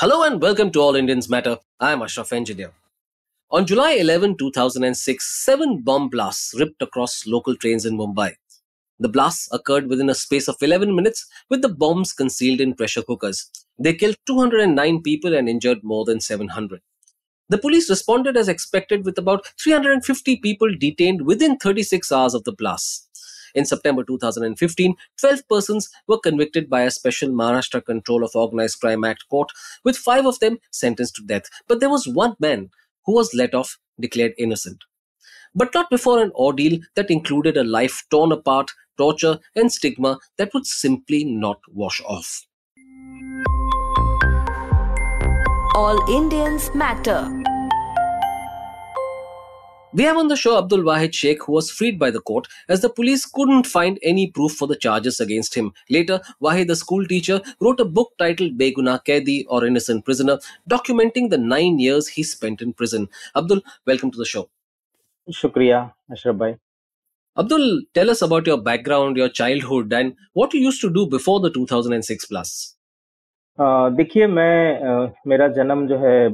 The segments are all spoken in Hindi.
Hello and welcome to All Indians Matter. I am Ashraf Engineer. On July 11, 2006, seven bomb blasts ripped across local trains in Mumbai. The blasts occurred within a space of 11 minutes with the bombs concealed in pressure cookers. They killed 209 people and injured more than 700. The police responded as expected with about 350 people detained within 36 hours of the blasts. In September 2015, 12 persons were convicted by a special Maharashtra Control of Organized Crime Act court, with five of them sentenced to death. But there was one man who was let off, declared innocent. But not before an ordeal that included a life torn apart, torture, and stigma that would simply not wash off. All Indians matter. We have on the show Abdul Wahid Sheikh, who was freed by the court as the police couldn't find any proof for the charges against him. Later, Wahid, a school teacher, wrote a book titled Beguna Kaidi or Innocent Prisoner, documenting the nine years he spent in prison. Abdul, welcome to the show. Shukriya, Ashraf bhai. Abdul, tell us about your background, your childhood, and what you used to do before the 2006 blasts. देखिए मैं मेरा जन्म जो है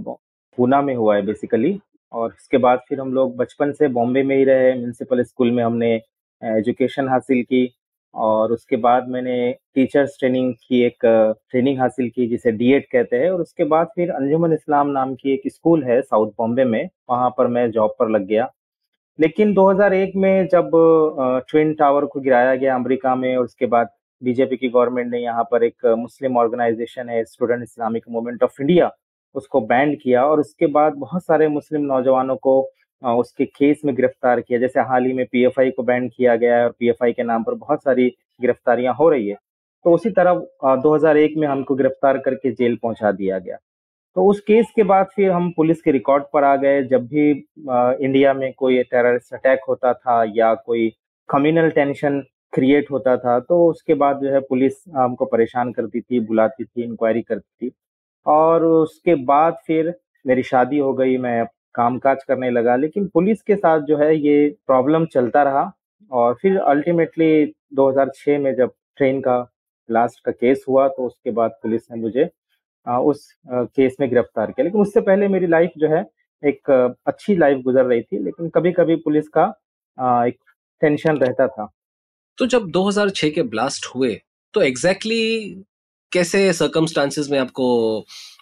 पूना में हुआ है बेसिकली और उसके बाद फिर हम लोग बचपन से बॉम्बे में ही रहे म्यूनसिपल स्कूल में हमने एजुकेशन हासिल की और उसके बाद मैंने टीचर्स ट्रेनिंग की एक ट्रेनिंग हासिल की जिसे डीएड कहते हैं और उसके बाद फिर अंजुमन इस्लाम नाम की एक स्कूल है साउथ बॉम्बे में, वहाँ पर मैं जॉब पर लग गया। लेकिन 2001 में जब ट्विन टावर को गिराया गया अमेरिका में और उसके बाद बीजेपी की गवर्नमेंट ने यहाँ पर एक मुस्लिम ऑर्गेनाइजेशन है student Islamic movement of India उसको बैंड किया और उसके बाद बहुत सारे मुस्लिम नौजवानों को उसके केस में गिरफ़्तार किया। जैसे हाल ही में पीएफआई को बैंड किया गया है और पीएफआई के नाम पर बहुत सारी गिरफ्तारियाँ हो रही है। तो उसी तरह 2001 में हमको गिरफ़्तार करके जेल पहुँचा दिया गया। तो उस केस के बाद फिर हम पुलिस के रिकॉर्ड पर आ गए। जब भी इंडिया में कोई टेररिस्ट अटैक होता था या कोई कम्युनल टेंशन क्रिएट होता था तो उसके बाद जो है पुलिस हमको परेशान करती थी, बुलाती थी, इंक्वायरी करती थी। और उसके बाद फिर मेरी शादी हो गई, मैं कामकाज करने लगा। लेकिन पुलिस के साथ जो है ये प्रॉब्लम चलता रहा और फिर अल्टीमेटली 2006 में जब ट्रेन का लास्ट का केस हुआ तो उसके बाद पुलिस ने मुझे उस केस में गिरफ़्तार किया। लेकिन उससे पहले मेरी लाइफ जो है एक अच्छी लाइफ गुजर रही थी, लेकिन कभी कभी पुलिस का एक टेंशन रहता था। तो जब 2006 के ब्लास्ट हुए तो एग्जैक्टली exactly कैसे सर्कमस्टांसिस में आपको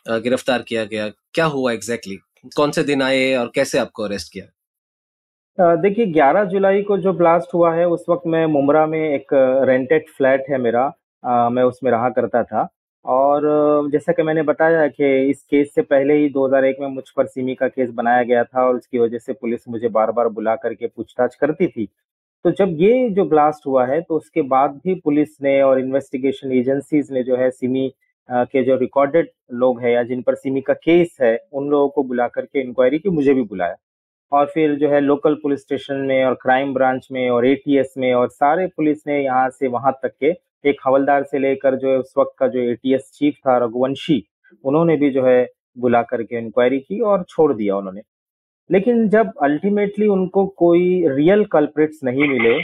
गिरफ़्तार किया गया? क्या हुआ एग्जैक्टली exactly? कौन से दिन आए और कैसे आपको अरेस्ट किया? देखिए 11 जुलाई को जो ब्लास्ट हुआ है उस वक्त मैं मुमरा में एक रेंटेड फ्लैट है मेरा। आ, मैं उसमें रहा करता था। और जैसा कि मैंने बताया कि इस केस से पहले ही 2001 में मुझ पर सिमी का केस बनाया गया था और उसकी वजह से पुलिस मुझे बार बार बुला करके पूछताछ करती थी। तो जब ये जो ब्लास्ट हुआ है तो उसके बाद भी पुलिस ने और इन्वेस्टिगेशन एजेंसीज ने जो है सिमी के जो रिकॉर्डेड लोग हैं या जिन पर सिमी का केस है, उन लोगों को बुला करके इंक्वायरी की मुझे भी बुलाया। और फिर जो है लोकल पुलिस स्टेशन में और क्राइम ब्रांच में और एटीएस में और सारे पुलिस ने यहाँ से वहाँ तक के एक हवलदार से लेकर जो है उस वक्त का जो एटीएस चीफ था रघुवंशी, उन्होंने भी जो है बुला करके इंक्वायरी की और छोड़ दिया उन्होंने। लेकिन जब अल्टीमेटली उनको कोई रियल कल्प्रिट्स नहीं मिले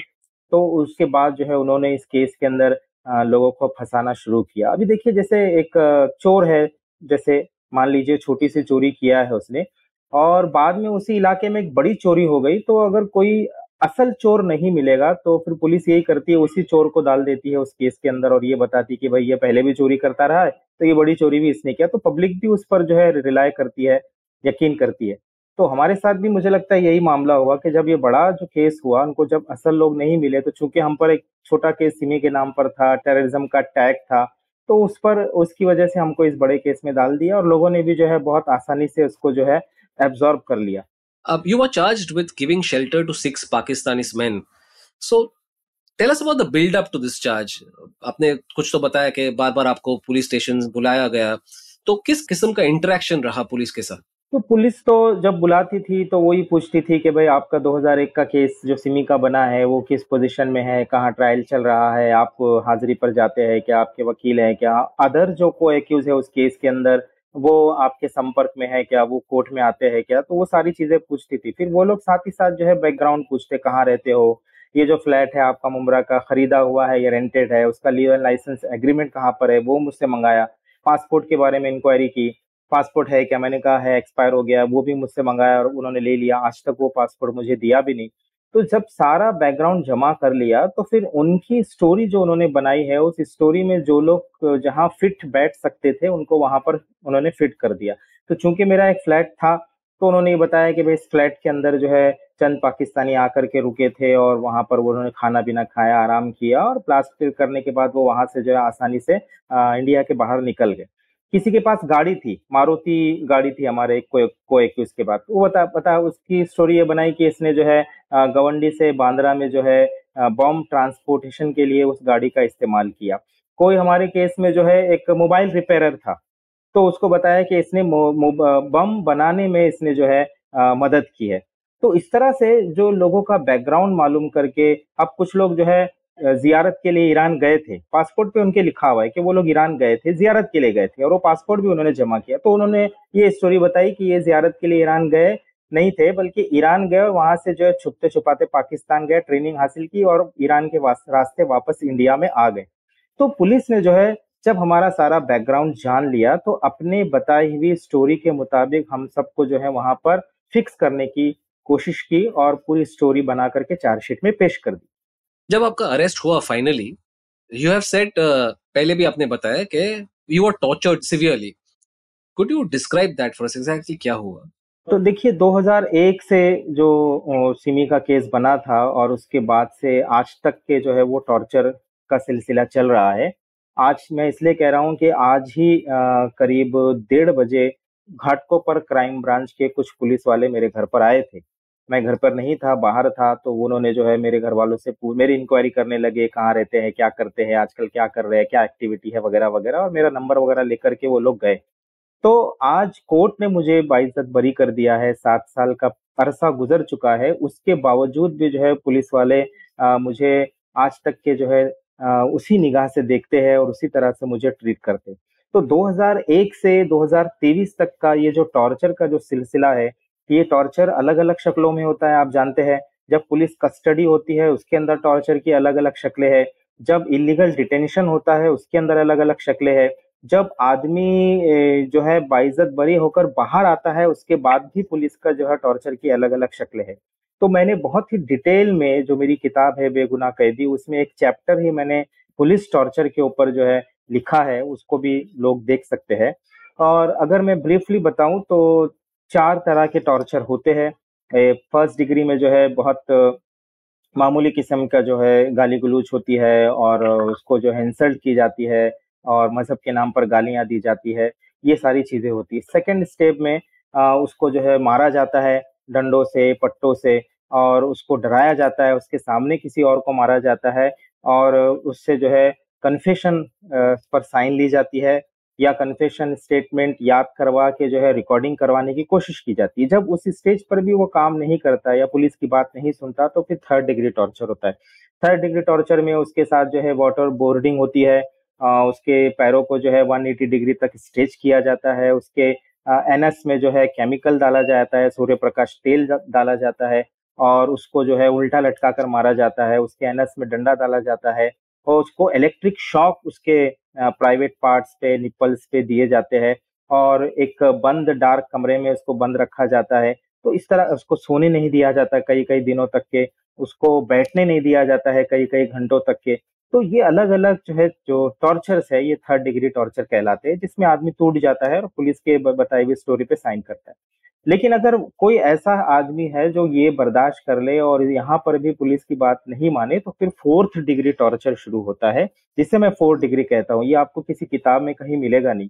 तो उसके बाद जो है उन्होंने इस केस के अंदर लोगों को फंसाना शुरू किया। अभी देखिए जैसे एक चोर है, जैसे मान लीजिए छोटी सी चोरी किया है उसने, और बाद में उसी इलाके में एक बड़ी चोरी हो गई तो अगर कोई असल चोर नहीं मिलेगा तो फिर पुलिस यही करती है, उसी चोर को डाल देती है उस केस के अंदर और ये बताती कि भाई ये पहले भी चोरी करता रहा है तो ये बड़ी चोरी भी इसने किया। तो पब्लिक भी उस पर जो है रिलाय करती है, यकीन करती है। तो हमारे साथ भी मुझे लगता है यही मामला हुआ कि जब ये बड़ा जो केस हुआ उनको जब असल लोग नहीं मिले तो चूँकि हम पर एक छोटा केस सिमी के नाम पर था टेररिज्म का टैग था तो उस पर उसकी वजह से हमको इस बड़े केस में डाल दिया और लोगों ने भी जो है बहुत आसानी से उसको जो है एब्जॉर्ब कर लिया अब you are charged with giving shelter to six Pakistani men. So, tell us about the build up to this charge. आपने कुछ तो बताया कि बार बार आपको पुलिस स्टेशन बुलाया गया तो किस किस्म का इंटरेक्शन रहा पुलिस के साथ तो पुलिस तो जब बुलाती थी तो वही पूछती थी कि भाई आपका 2001 का केस जो सिमी का बना है, वो किस पोजीशन में है, कहाँ ट्रायल चल रहा है, आप हाजिरी पर जाते हैं, क्या आपके वकील हैं, क्या अदर जो को एक्यूज है उस केस के अंदर, वो आपके संपर्क में है, क्या वो कोर्ट में आते हैं, क्या? तो वो सारी चीज़ें पूछती थी। फिर वो लोग साथ ही साथ जो है बैकग्राउंड पूछते, कहाँ रहते हो? ये जो फ्लैट है आपका मुमरा का, खरीदा हुआ है या रेंटेड है, उसका लीगल लाइसेंस एग्रीमेंट कहाँ पर है, वो मुझसे मंगाया। पासपोर्ट के बारे में इंक्वायरी की। पासपोर्ट है क्या? मैंने कहा है एक्सपायर हो गया वो भी मुझसे मंगाया और उन्होंने ले लिया। आज तक वो पासपोर्ट मुझे दिया भी नहीं। तो जब सारा बैकग्राउंड जमा कर लिया तो फिर उनकी स्टोरी जो उन्होंने बनाई है उस स्टोरी में जो लोग जहाँ फिट बैठ सकते थे उनको वहाँ पर उन्होंने फिट कर दिया। तो चूँकि मेरा एक फ्लैट था तो उन्होंने ये बताया कि भाई इस फ्लैट के अंदर जो है चंद पाकिस्तानी आकर के रुके थे और वहाँ पर उन्होंने खाना पीना खाया आराम किया और प्लास्टिक करने के बाद वो वहाँ से जो है आसानी से आ, इंडिया के बाहर निकल गए। किसी के पास गाड़ी थी मारुति गाड़ी थी हमारे को, को एक उसके बाद वो बता बता उसकी स्टोरी ये बनाई कि इसने जो है गवंडी से बांद्रा में जो है बॉम्ब ट्रांसपोर्टेशन के लिए उस गाड़ी का इस्तेमाल किया। कोई हमारे केस में जो है एक मोबाइल रिपेयरर था। तो उसको बताया कि इसने बम बनाने में इसने जो है आ, मदद की है। तो इस तरह से जो लोगों का बैकग्राउंड मालूम करके अब कुछ लोग जो है जियारत के लिए ईरान गए थे। पासपोर्ट पे उनके लिखा हुआ है कि वो लोग ईरान गए थे, जियारत के लिए गए थे और वो पासपोर्ट भी उन्होंने जमा किया। तो उन्होंने ये स्टोरी बताई कि ये जियारत के लिए ईरान गए नहीं थे, बल्कि ईरान गए और वहाँ से जो है छुपते छुपाते पाकिस्तान गए, ट्रेनिंग हासिल की और ईरान के रास्ते वापस इंडिया में आ गए। तो पुलिस ने जो है, जब हमारा सारा बैकग्राउंड जान लिया तो अपने बताई हुई स्टोरी के मुताबिक हम सबको जो है वहाँ पर फिक्स करने की कोशिश की और पूरी स्टोरी बना करके चार्जशीट में पेश कर दी। जब आपका अरेस्ट हुआ फाइनली यू हैव सेट पहले भी आपने बताया कि you are tortured severely could you describe that for exactly क्या हुआ? तो देखिए 2001 से जो सिमी का केस बना था और उसके बाद से आज तक के जो है वो टॉर्चर का सिलसिला चल रहा है। आज मैं इसलिए कह रहा हूँ कि आज ही आ, करीब डेढ़ बजे घाटकों पर क्राइम ब्रांच के कुछ पुलिस वाले मेरे घर पर आए थे। मैं घर पर नहीं था बाहर था तो उन्होंने जो है मेरे घर वालों से मेरी इंक्वायरी करने लगे कहाँ रहते हैं क्या करते हैं आजकल क्या कर रहे हैं क्या एक्टिविटी है वगैरह वगैरह और मेरा नंबर वगैरह लेकर के वो लोग गए। तो आज कोर्ट ने मुझे बाइज्जत बरी कर दिया है सात साल का अरसा गुजर चुका है उसके बावजूद भी जो है पुलिस वाले आ, मुझे आज तक के जो है आ, उसी निगाह से देखते हैं और उसी तरह से मुझे ट्रीट करते तो 2001 से 2023 तक का ये जो टॉर्चर का जो सिलसिला है ये टॉर्चर अलग अलग शक्लों में होता है, आप जानते हैं। जब पुलिस कस्टडी होती है, उसके अंदर टॉर्चर की अलग अलग शक्लें हैं। जब इलीगल डिटेंशन होता है, उसके अंदर अलग अलग शक्लें हैं। जब आदमी जो है, बाइज्जत बरी होकर बाहर आता है, उसके बाद भी पुलिस का जो है टॉर्चर की अलग अलग शक्लें हैं। तो मैंने बहुत ही डिटेल में जो मेरी किताब है बेगुना कैदी, उसमें एक चैप्टर ही मैंने पुलिस टॉर्चर के ऊपर जो है लिखा है, उसको भी लोग देख सकते हैं। और अगर मैं ब्रीफली बताऊँ तो चार तरह के टॉर्चर होते हैं। फ़र्स्ट डिग्री में जो है बहुत मामूली किस्म का जो है गाली गलूच होती है और उसको जो है इंसल्ट की जाती है और मज़हब के नाम पर गालियाँ दी जाती है। ये सारी चीज़ें होती है। सेकेंड स्टेप में आ, उसको जो है मारा जाता है डंडों से पट्टों से और उसको डराया जाता है। उसके सामने किसी और को मारा जाता है और उससे जो है कन्फेशन पर साइन ली जाती है। या कन्फेशन स्टेटमेंट याद करवा के जो है रिकॉर्डिंग करवाने की कोशिश की जाती है। जब उस स्टेज पर भी वो काम नहीं करता या पुलिस की बात नहीं सुनता तो फिर थर्ड डिग्री टॉर्चर होता है। थर्ड डिग्री टॉर्चर में उसके साथ जो है वाटर बोर्डिंग होती है। आ, उसके पैरों को जो है 180 डिग्री तक स्ट्रेच किया जाता है। उसके एनएस में जो है केमिकल डाला जाता है सूर्य प्रकाश तेल डाला जाता है और उसको जो है उल्टा लटका कर मारा जाता है। उसके एनएस में डंडा डाला जाता है। और उसको इलेक्ट्रिक शॉक उसके प्राइवेट पार्ट्स पे निपल्स पे दिए जाते हैं और एक बंद डार्क कमरे में उसको बंद रखा जाता है। तो इस तरह उसको सोने नहीं दिया जाता कई कई दिनों तक के, उसको बैठने नहीं दिया जाता है कई कई घंटों तक के। तो ये अलग अलग जो है, जो टॉर्चर्स है, ये थर्ड डिग्री टॉर्चर कहलाते हैं, जिसमें आदमी टूट जाता है और पुलिस के बताई हुई स्टोरी पे साइन करता है। लेकिन अगर कोई ऐसा आदमी है जो ये बर्दाश्त कर ले और यहाँ पर भी पुलिस की बात नहीं माने तो फिर फोर्थ डिग्री टॉर्चर शुरू होता है, जिसे मैं फोर्थ डिग्री कहता हूँ। ये आपको किसी किताब में कहीं मिलेगा नहीं।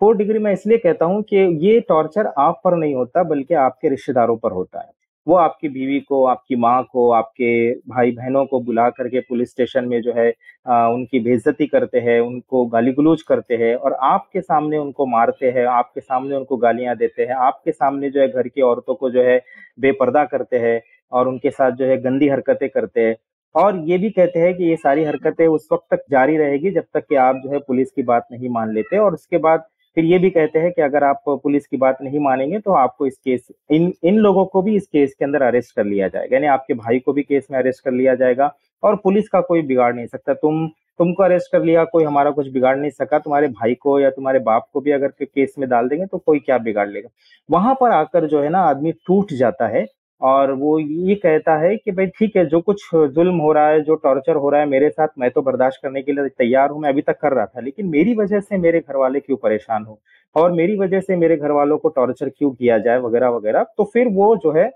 फोर्थ डिग्री मैं इसलिए कहता हूँ कि ये टॉर्चर आप पर नहीं होता, बल्कि आपके रिश्तेदारों पर होता है। वो आपकी बीवी को आपकी माँ को आपके भाई बहनों को बुला करके पुलिस स्टेशन में जो है आ, उनकी बेइज्जती करते हैं उनको गाली गलूज करते हैं और आपके सामने उनको मारते हैं आपके सामने उनको गालियाँ देते हैं आपके सामने जो है घर की औरतों को जो है बेपर्दा करते हैं और उनके साथ जो है गंदी हरकतें करते हैं। और ये भी कहते हैं कि ये सारी हरकतें उस वक्त तक जारी रहेगी जब तक कि आप जो है पुलिस की बात नहीं मान लेते और उसके बाद फिर ये भी कहते हैं कि अगर आप पुलिस की बात नहीं मानेंगे तो आपको इस केस, इन इन लोगों को भी इस केस के अंदर अरेस्ट कर लिया जाएगा। यानी आपके भाई को भी केस में अरेस्ट कर लिया जाएगा और पुलिस का कोई बिगाड़ नहीं सकता। तुम, तुमको अरेस्ट कर लिया, कोई हमारा कुछ बिगाड़ नहीं सका, तुम्हारे भाई को या तुम्हारे बाप को भी अगर केस में डाल देंगे तो कोई क्या बिगाड़ लेगा? वहाँ पर आकर जो है ना, आदमी टूट जाता है। और वो ये कहता है कि भाई ठीक है, जो कुछ जुल्म हो रहा है, जो टॉर्चर हो रहा है मेरे साथ, मैं तो बर्दाश्त करने के लिए तैयार हूँ, मैं अभी तक कर रहा था, लेकिन मेरी वजह से मेरे घर वाले क्यों परेशान हो? और मेरी वजह से मेरे घर वालों को टॉर्चर क्यों किया जाए, वगैरह वगैरह तो फिर वो जो है,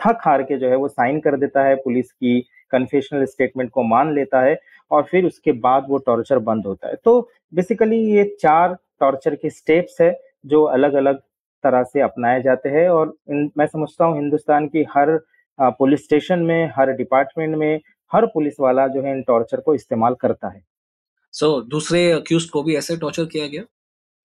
थक हार के जो है वो साइन कर देता है, पुलिस की कन्फेशनल स्टेटमेंट को मान लेता है, और फिर उसके बाद वो टॉर्चर बंद होता है। तो बेसिकली ये चार टॉर्चर के स्टेप्स है, जो अलग अलग तरह से अपनाए जाते हैं और इन, मैं समझता हूँ हिंदुस्तान की हर पुलिस स्टेशन में हर डिपार्टमेंट में हर पुलिस वाला जो है इन टॉर्चर को इस्तेमाल करता है। सो so, दूसरे अक्यूज को भी ऐसे टॉर्चर किया गया?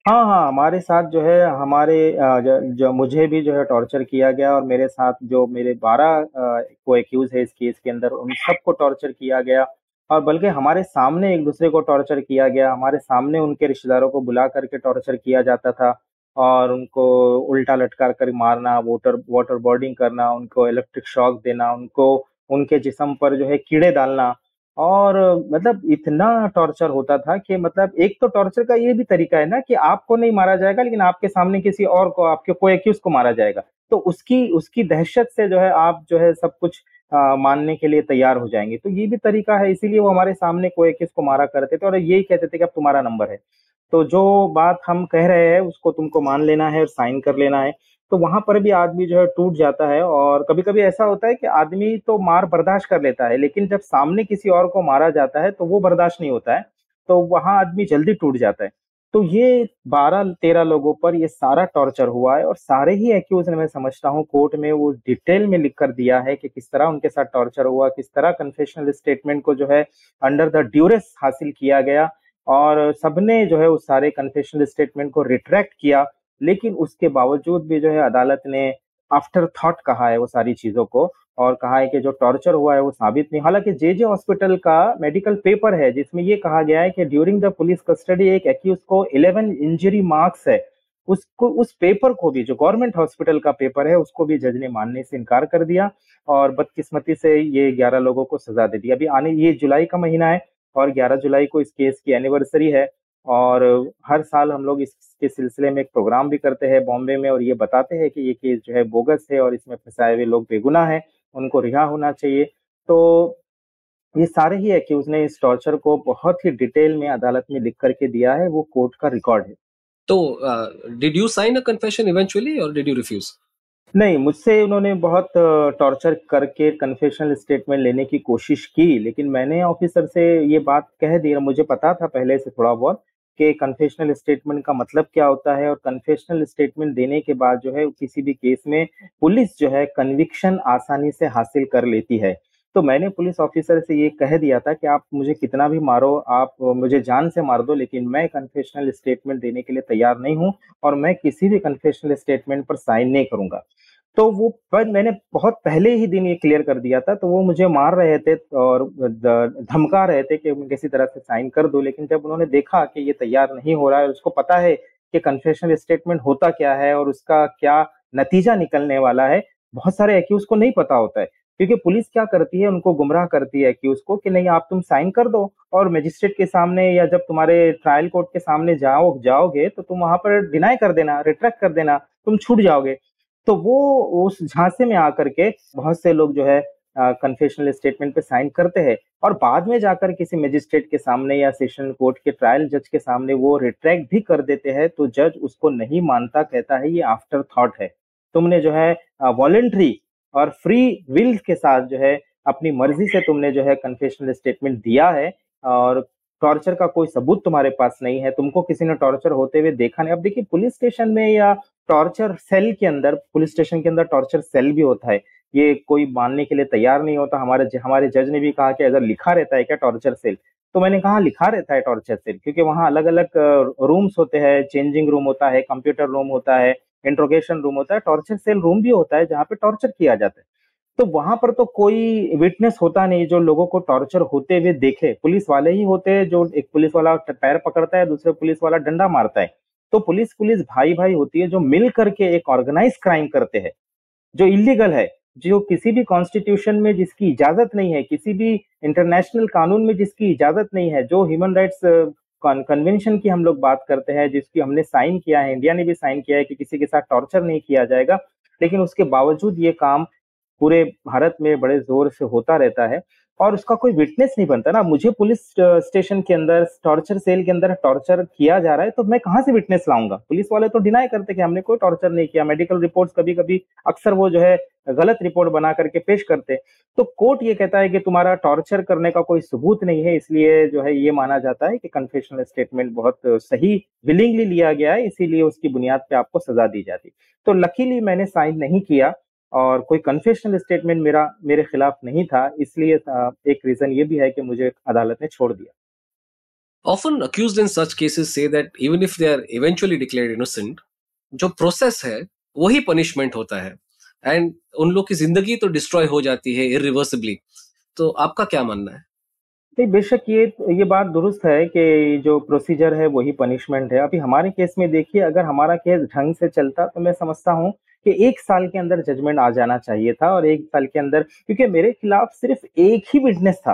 हाँ हाँ हमारे साथ जो है हमारे जो, जो मुझे भी जो है टॉर्चर किया गया और मेरे साथ जो मेरे बारह को एक्यूज है इस केस के अंदर उन सबको टॉर्चर किया गया और बल्कि हमारे सामने एक दूसरे को टॉर्चर किया गया। हमारे सामने उनके रिश्तेदारों को बुला करके टॉर्चर किया जाता था। और उनको उल्टा लटका कर मारना वोटर वाटर बोर्डिंग करना, उनको इलेक्ट्रिक शॉक देना, उनको, उनके जिसम पर जो है कीड़े डालना और मतलब इतना टॉर्चर होता था कि मतलब एक तो टॉर्चर का ये भी तरीका है ना कि आपको नहीं मारा जाएगा लेकिन आपके सामने किसी और को आपके कोई एक्यूज को मारा जाएगा। तो उसकी उसकी दहशत से जो है आप जो है सब कुछ आ, मानने के लिए तैयार हो जाएँगे। तो ये भी तरीका है इसीलिए वो हमारे सामने कोई एक्यूज को मारा करते थे और यही कहते थे कि अब तुम्हारा नंबर है। तो जो बात हम कह रहे हैं उसको तुमको मान लेना है और साइन कर लेना है। तो वहाँ पर भी आदमी जो है टूट जाता है और कभी कभी ऐसा होता है कि आदमी तो मार बर्दाश्त कर लेता है, लेकिन जब सामने किसी और को मारा जाता है तो वो बर्दाश्त नहीं होता है तो वहाँ आदमी जल्दी टूट जाता है। तो ये बारह तेरह लोगों पर ये सारा टॉर्चर हुआ है और सारे ही एक्यूज ने मैं समझता हूँ कोर्ट में वो डिटेल में लिख कर दिया है कि किस तरह उनके साथ टॉर्चर हुआ, किस तरह कन्फेशनल स्टेटमेंट को जो है अंडर द ड्यूरेस हासिल किया गया और सबने जो है उस सारे कन्फेशनल स्टेटमेंट को रिट्रैक्ट किया लेकिन उसके बावजूद भी जो है अदालत ने आफ्टर थॉट कहा है वो सारी चीज़ों को और कहा है कि जो टॉर्चर हुआ है वो साबित नहीं। हालाँकि जे जे हॉस्पिटल का मेडिकल पेपर है जिसमें ये कहा गया है कि ड्यूरिंग द पुलिस कस्टडी एक एक्यूज को 11 इंजरी मार्क्स है। उसको, उस पेपर को भी, जो गवर्नमेंट हॉस्पिटल का पेपर है, उसको भी जज ने मानने से इनकार कर दिया और बदकिस्मती से ये 11 लोगों को सजा दे दी। अभी आने, ये जुलाई का महीना है और 11 जुलाई को इस केस की एनिवर्सरी है। और हर साल हम लोग इसके सिलसिले में एक प्रोग्राम भी करते हैं बॉम्बे में और ये बताते हैं कि ये केस जो है बोगस है और इसमें फंसाए हुए लोग बेगुना हैं उनको रिहा होना चाहिए। तो ये सारे ही एक्यूज ने इस टॉर्चर को बहुत ही डिटेल में अदालत में लिख करके दिया है वो कोर्ट का रिकॉर्ड है। तो did you sign a confession eventually और डिड यू रिफ्यूज नहीं मुझसे उन्होंने बहुत टॉर्चर करके कन्फेशनल स्टेटमेंट लेने की कोशिश की लेकिन मैंने ऑफिसर से ये बात कह दी मुझे पता था पहले से थोड़ा बहुत कि कन्फेशनल स्टेटमेंट का मतलब क्या होता है और कन्फेशनल स्टेटमेंट देने के बाद जो है किसी भी केस में पुलिस जो है कन्विक्शन आसानी से हासिल कर लेती है। तो मैंने पुलिस ऑफिसर से ये कह दिया था कि आप मुझे कितना भी मारो, आप मुझे जान से मार दो, लेकिन मैं कन्फेशनल स्टेटमेंट देने के लिए तैयार नहीं हूँ और मैं किसी भी कन्फेशनल स्टेटमेंट पर साइन नहीं करूँगा। तो वो पर मैंने बहुत पहले ही दिन ये क्लियर कर दिया था तो वो मुझे मार रहे थे और धमका रहे थे कि किसी तरह से साइन कर दो, लेकिन जब उन्होंने देखा कि ये तैयार नहीं हो रहा है, उसको पता है कि कन्फेशनल स्टेटमेंट होता क्या है और उसका क्या नतीजा निकलने वाला है, बहुत सारे एक्यूज को नहीं पता होता है। क्योंकि पुलिस क्या करती है, उनको गुमराह करती है एक्यूज को कि नहीं, आप तुम साइन कर दो और मजिस्ट्रेट के सामने या जब तुम्हारे ट्रायल कोर्ट के सामने जाओ, जाओगे तो तुम वहाँ पर डिनाई कर देना रिट्रैक्ट कर देना, तुम छूट जाओगे। तो वो, उस झांसे में आकर के बहुत से लोग जो है कन्फेशनल स्टेटमेंट पे साइन करते हैं और बाद में जाकर किसी मजिस्ट्रेट के सामने या सेशन कोर्ट के ट्रायल जज के सामने वो रिट्रैक्ट भी कर देते हैं तो जज उसको नहीं मानता, कहता है ये आफ्टर थॉट है। तुमने जो है वॉलेंट्री और फ्री विल के साथ जो है, अपनी मर्ज़ी से तुमने जो है कन्फेशनल स्टेटमेंट दिया है और टॉर्चर का कोई सबूत तुम्हारे पास नहीं है, तुमको किसी ने टॉर्चर होते हुए देखा नहीं। अब देखिए, पुलिस स्टेशन में या टॉर्चर सेल के अंदर, पुलिस स्टेशन के अंदर टॉर्चर सेल भी होता है। ये कोई मानने के लिए तैयार नहीं होता। हमारे हमारे जज ने भी कहा कि अगर लिखा रहता है क्या टॉर्चर सेल? तो मैंने कहा, लिखा रहता है टॉर्चर सेल, क्योंकि वहाँ अलग अलग रूम्स होते हैं। चेंजिंग रूम होता है, कंप्यूटर रूम होता है, इंट्रोगेशन रूम होता है, टॉर्चर सेल रूम भी होता है जहाँ पे टॉर्चर किया जाता है। तो वहाँ पर तो कोई विटनेस होता नहीं जो लोगों को टॉर्चर होते हुए देखे। पुलिस वाले ही होते हैं जो एक पुलिस वाला पैर पकड़ता है, दूसरे पुलिस वाला डंडा मारता है। तो पुलिस पुलिस भाई भाई होती है जो मिल करके एक ऑर्गेनाइज क्राइम करते हैं, जो इलीगल है, जो किसी भी कॉन्स्टिट्यूशन में जिसकी इजाज़त नहीं है, किसी भी इंटरनेशनल कानून में जिसकी इजाज़त नहीं है, जो ह्यूमन राइट्स कन्वेंशन की हम लोग बात करते हैं, जिसकी हमने साइन किया है इंडिया ने भी साइन किया है कि किसी के साथ टॉर्चर नहीं किया जाएगा, लेकिन उसके बावजूद ये काम पूरे भारत में बड़े ज़ोर से होता रहता है और उसका कोई विटनेस नहीं बनता ना। मुझे पुलिस स्टेशन के अंदर टॉर्चर सेल के अंदर टॉर्चर किया जा रहा है तो मैं कहाँ से विटनेस लाऊँगा? पुलिस वाले तो डिनाई करते कि हमने कोई टॉर्चर नहीं किया। मेडिकल रिपोर्ट्स कभी कभी अक्सर वो जो है, गलत रिपोर्ट बना करके पेश करते तो कोर्ट ये कहता है कि तुम्हारा टॉर्चर करने का कोई सबूत नहीं है, इसलिए जो है ये माना जाता है कि कन्फेशनल स्टेटमेंट बहुत सही विलिंगली लिया गया है, इसीलिए उसकी बुनियाद पे आपको सजा दी जाती। तो लकीली मैंने साइन नहीं किया। और कोई कन्फेशनल स्टेटमेंट मेरा मेरे खिलाफ नहीं था इसलिए एक रीजन ये भी है कि मुझे अदालत ने छोड़ दिया। Often accused in such cases say that even if they are eventually declared innocent, जो प्रोसेस है वही पनिशमेंट होता है। एंड उन लोग की ज़िंदगी तो डिस्ट्रॉय हो जाती है इरिवर्सिबली तो आपका क्या मानना है? नहीं बेशक ये ये बात दुरुस्त है कि जो प्रोसीजर है वही पनिशमेंट है। अभी हमारे केस में देखिए अगर हमारा केस ढंग से चलता तो मैं समझता हूँ कि एक साल के अंदर जजमेंट आ जाना चाहिए था और एक साल के अंदर, क्योंकि मेरे खिलाफ सिर्फ़ एक ही विटनेस था,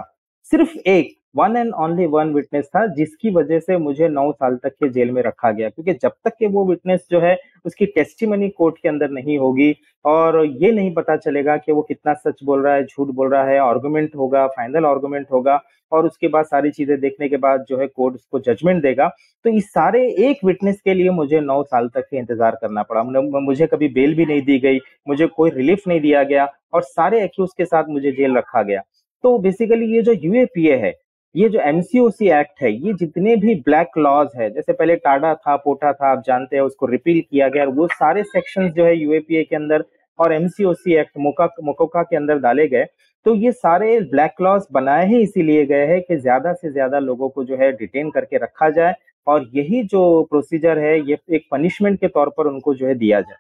सिर्फ़ एक। One and only one witness था, जिसकी वजह से मुझे नौ साल तक के जेल में रखा गया। क्योंकि जब तक के वो विटनेस जो है, उसकी टेस्टिमनी कोर्ट के अंदर नहीं होगी, और ये नहीं पता चलेगा कि वो कितना सच बोल रहा है, झूठ बोल रहा है आर्गुमेंट होगा फाइनल आर्गुमेंट होगा, और उसके बाद सारी चीज़ें देखने के बाद जो है कोर्ट उसको जजमेंट देगा। तो इस सारे एक विटनेस के लिए मुझे नौ साल तक के इंतज़ार करना पड़ा। मुझे कभी बेल भी नहीं दी गई, मुझे कोई रिलीफ नहीं दिया गया, और सारे एक्यूज के साथ मुझे जेल रखा गया। तो बेसिकली ये जो यूएपीए है ये जो एमसीओसी एक्ट है, ये जितने भी ब्लैक लॉज है, जैसे पहले टाडा था, पोटा था, आप जानते हैं, उसको रिपील किया गया, वो सारे सेक्शन जो है यूएपीए के अंदर और एमसीओसी एक्ट मोका, मोकोका के अंदर डाले गए। तो ये सारे ब्लैक लॉज बनाए ही इसीलिए गए हैं कि ज़्यादा से ज़्यादा लोगों को जो है डिटेन करके रखा जाए और यही जो प्रोसीजर है, ये एक पनिशमेंट के तौर पर उनको जो है दिया जाए।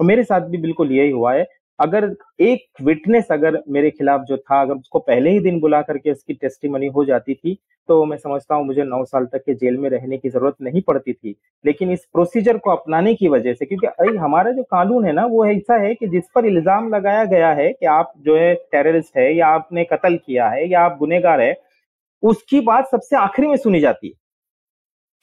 तो मेरे साथ भी बिल्कुल यही हुआ है। अगर एक विटनेस अगर मेरे खिलाफ जो था, अगर उसको पहले ही दिन बुला करके उसकी टेस्टिमनी हो जाती थी तो मैं समझता हूँ मुझे नौ साल तक के जेल में रहने की ज़रूरत नहीं पड़ती थी। लेकिन इस प्रोसीजर को अपनाने की वजह से, क्योंकि अरे, हमारा जो कानून है ना, वो ऐसा है कि जिस पर इल्ज़ाम लगाया गया है कि आप जो है टेररिस्ट है, या आपने कत्ल किया है, या आप गुनेगार है, उसकी बात सबसे आखिरी में सुनी जाती है।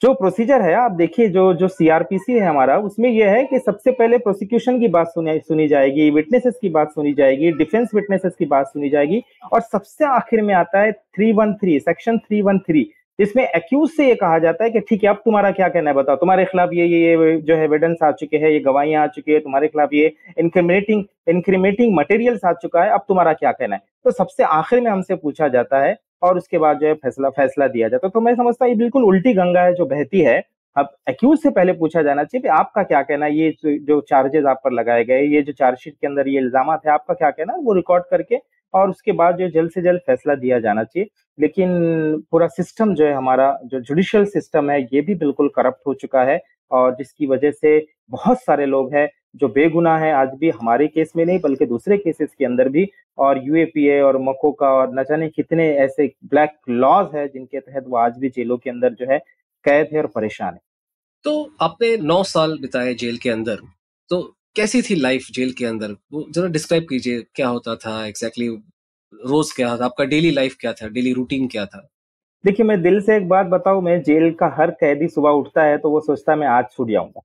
जो प्रोसीजर है, आप देखिए, जो जो सीआरपीसी है हमारा, उसमें यह है कि सबसे पहले प्रोसिक्यूशन की बात सुनी सुनी जाएगी विटनेसेस की बात सुनी जाएगी डिफेंस विटनेसेस की बात सुनी जाएगी, और सबसे आखिर में आता है three one three section three one three जिसमें एक्यूज से ये कहा जाता है कि ठीक है, अब तुम्हारा क्या कहना है बताओ? तुम्हारे खिलाफ ये ये ये जो है एविडेंस आ चुके हैं, ये गवाहियाँ आ चुकी है, तुम्हारे खिलाफ ये इनक्रिमेटिंग इनक्रिमेटिंग मटेरियल्स आ चुका है, अब तुम्हारा क्या कहना है? तो सबसे आखिर में हमसे पूछा जाता है और उसके बाद जो है फैसला फैसला दिया जाता तो मैं समझता हूँ, ये बिल्कुल उल्टी गंगा है जो बहती है। अब एक्यूज से पहले पूछा जाना चाहिए आपका क्या कहना है? ये जो चार्जेस आप पर लगाए गए, ये जो चार्जशीट के अंदर ये इल्ज़ाम है, आपका क्या कहना है? वो रिकॉर्ड करके और उसके बाद जो जल्द से जल्द फैसला दिया जाना चाहिए। लेकिन पूरा सिस्टम जो है हमारा, जो जुडिशियल सिस्टम है, ये भी बिल्कुल करप्ट हो चुका है और जिसकी वजह से बहुत सारे लोग हैं जो बेगुनाह है आज भी हमारे केस में नहीं बल्कि दूसरे केसेस के अंदर भी और यूएपीए और मको का और न जाने कितने ऐसे ब्लैक लॉज है जिनके तहत वो आज भी जेलों के अंदर जो है कैद है और परेशान है। तो आपने नौ साल बिताए जेल के अंदर तो कैसी थी लाइफ जेल के अंदर? वो जरा डिस्क्राइब कीजिए क्या होता था एग्जैक्टली exactly, रोज क्या था आपका डेली लाइफ क्या था डेली रूटीन क्या था? देखिए मैं दिल से एक बात बताऊँ मैं जेल का हर कैदी सुबह उठता है तो वो सोचता है मैं आज छूट जाऊँगा।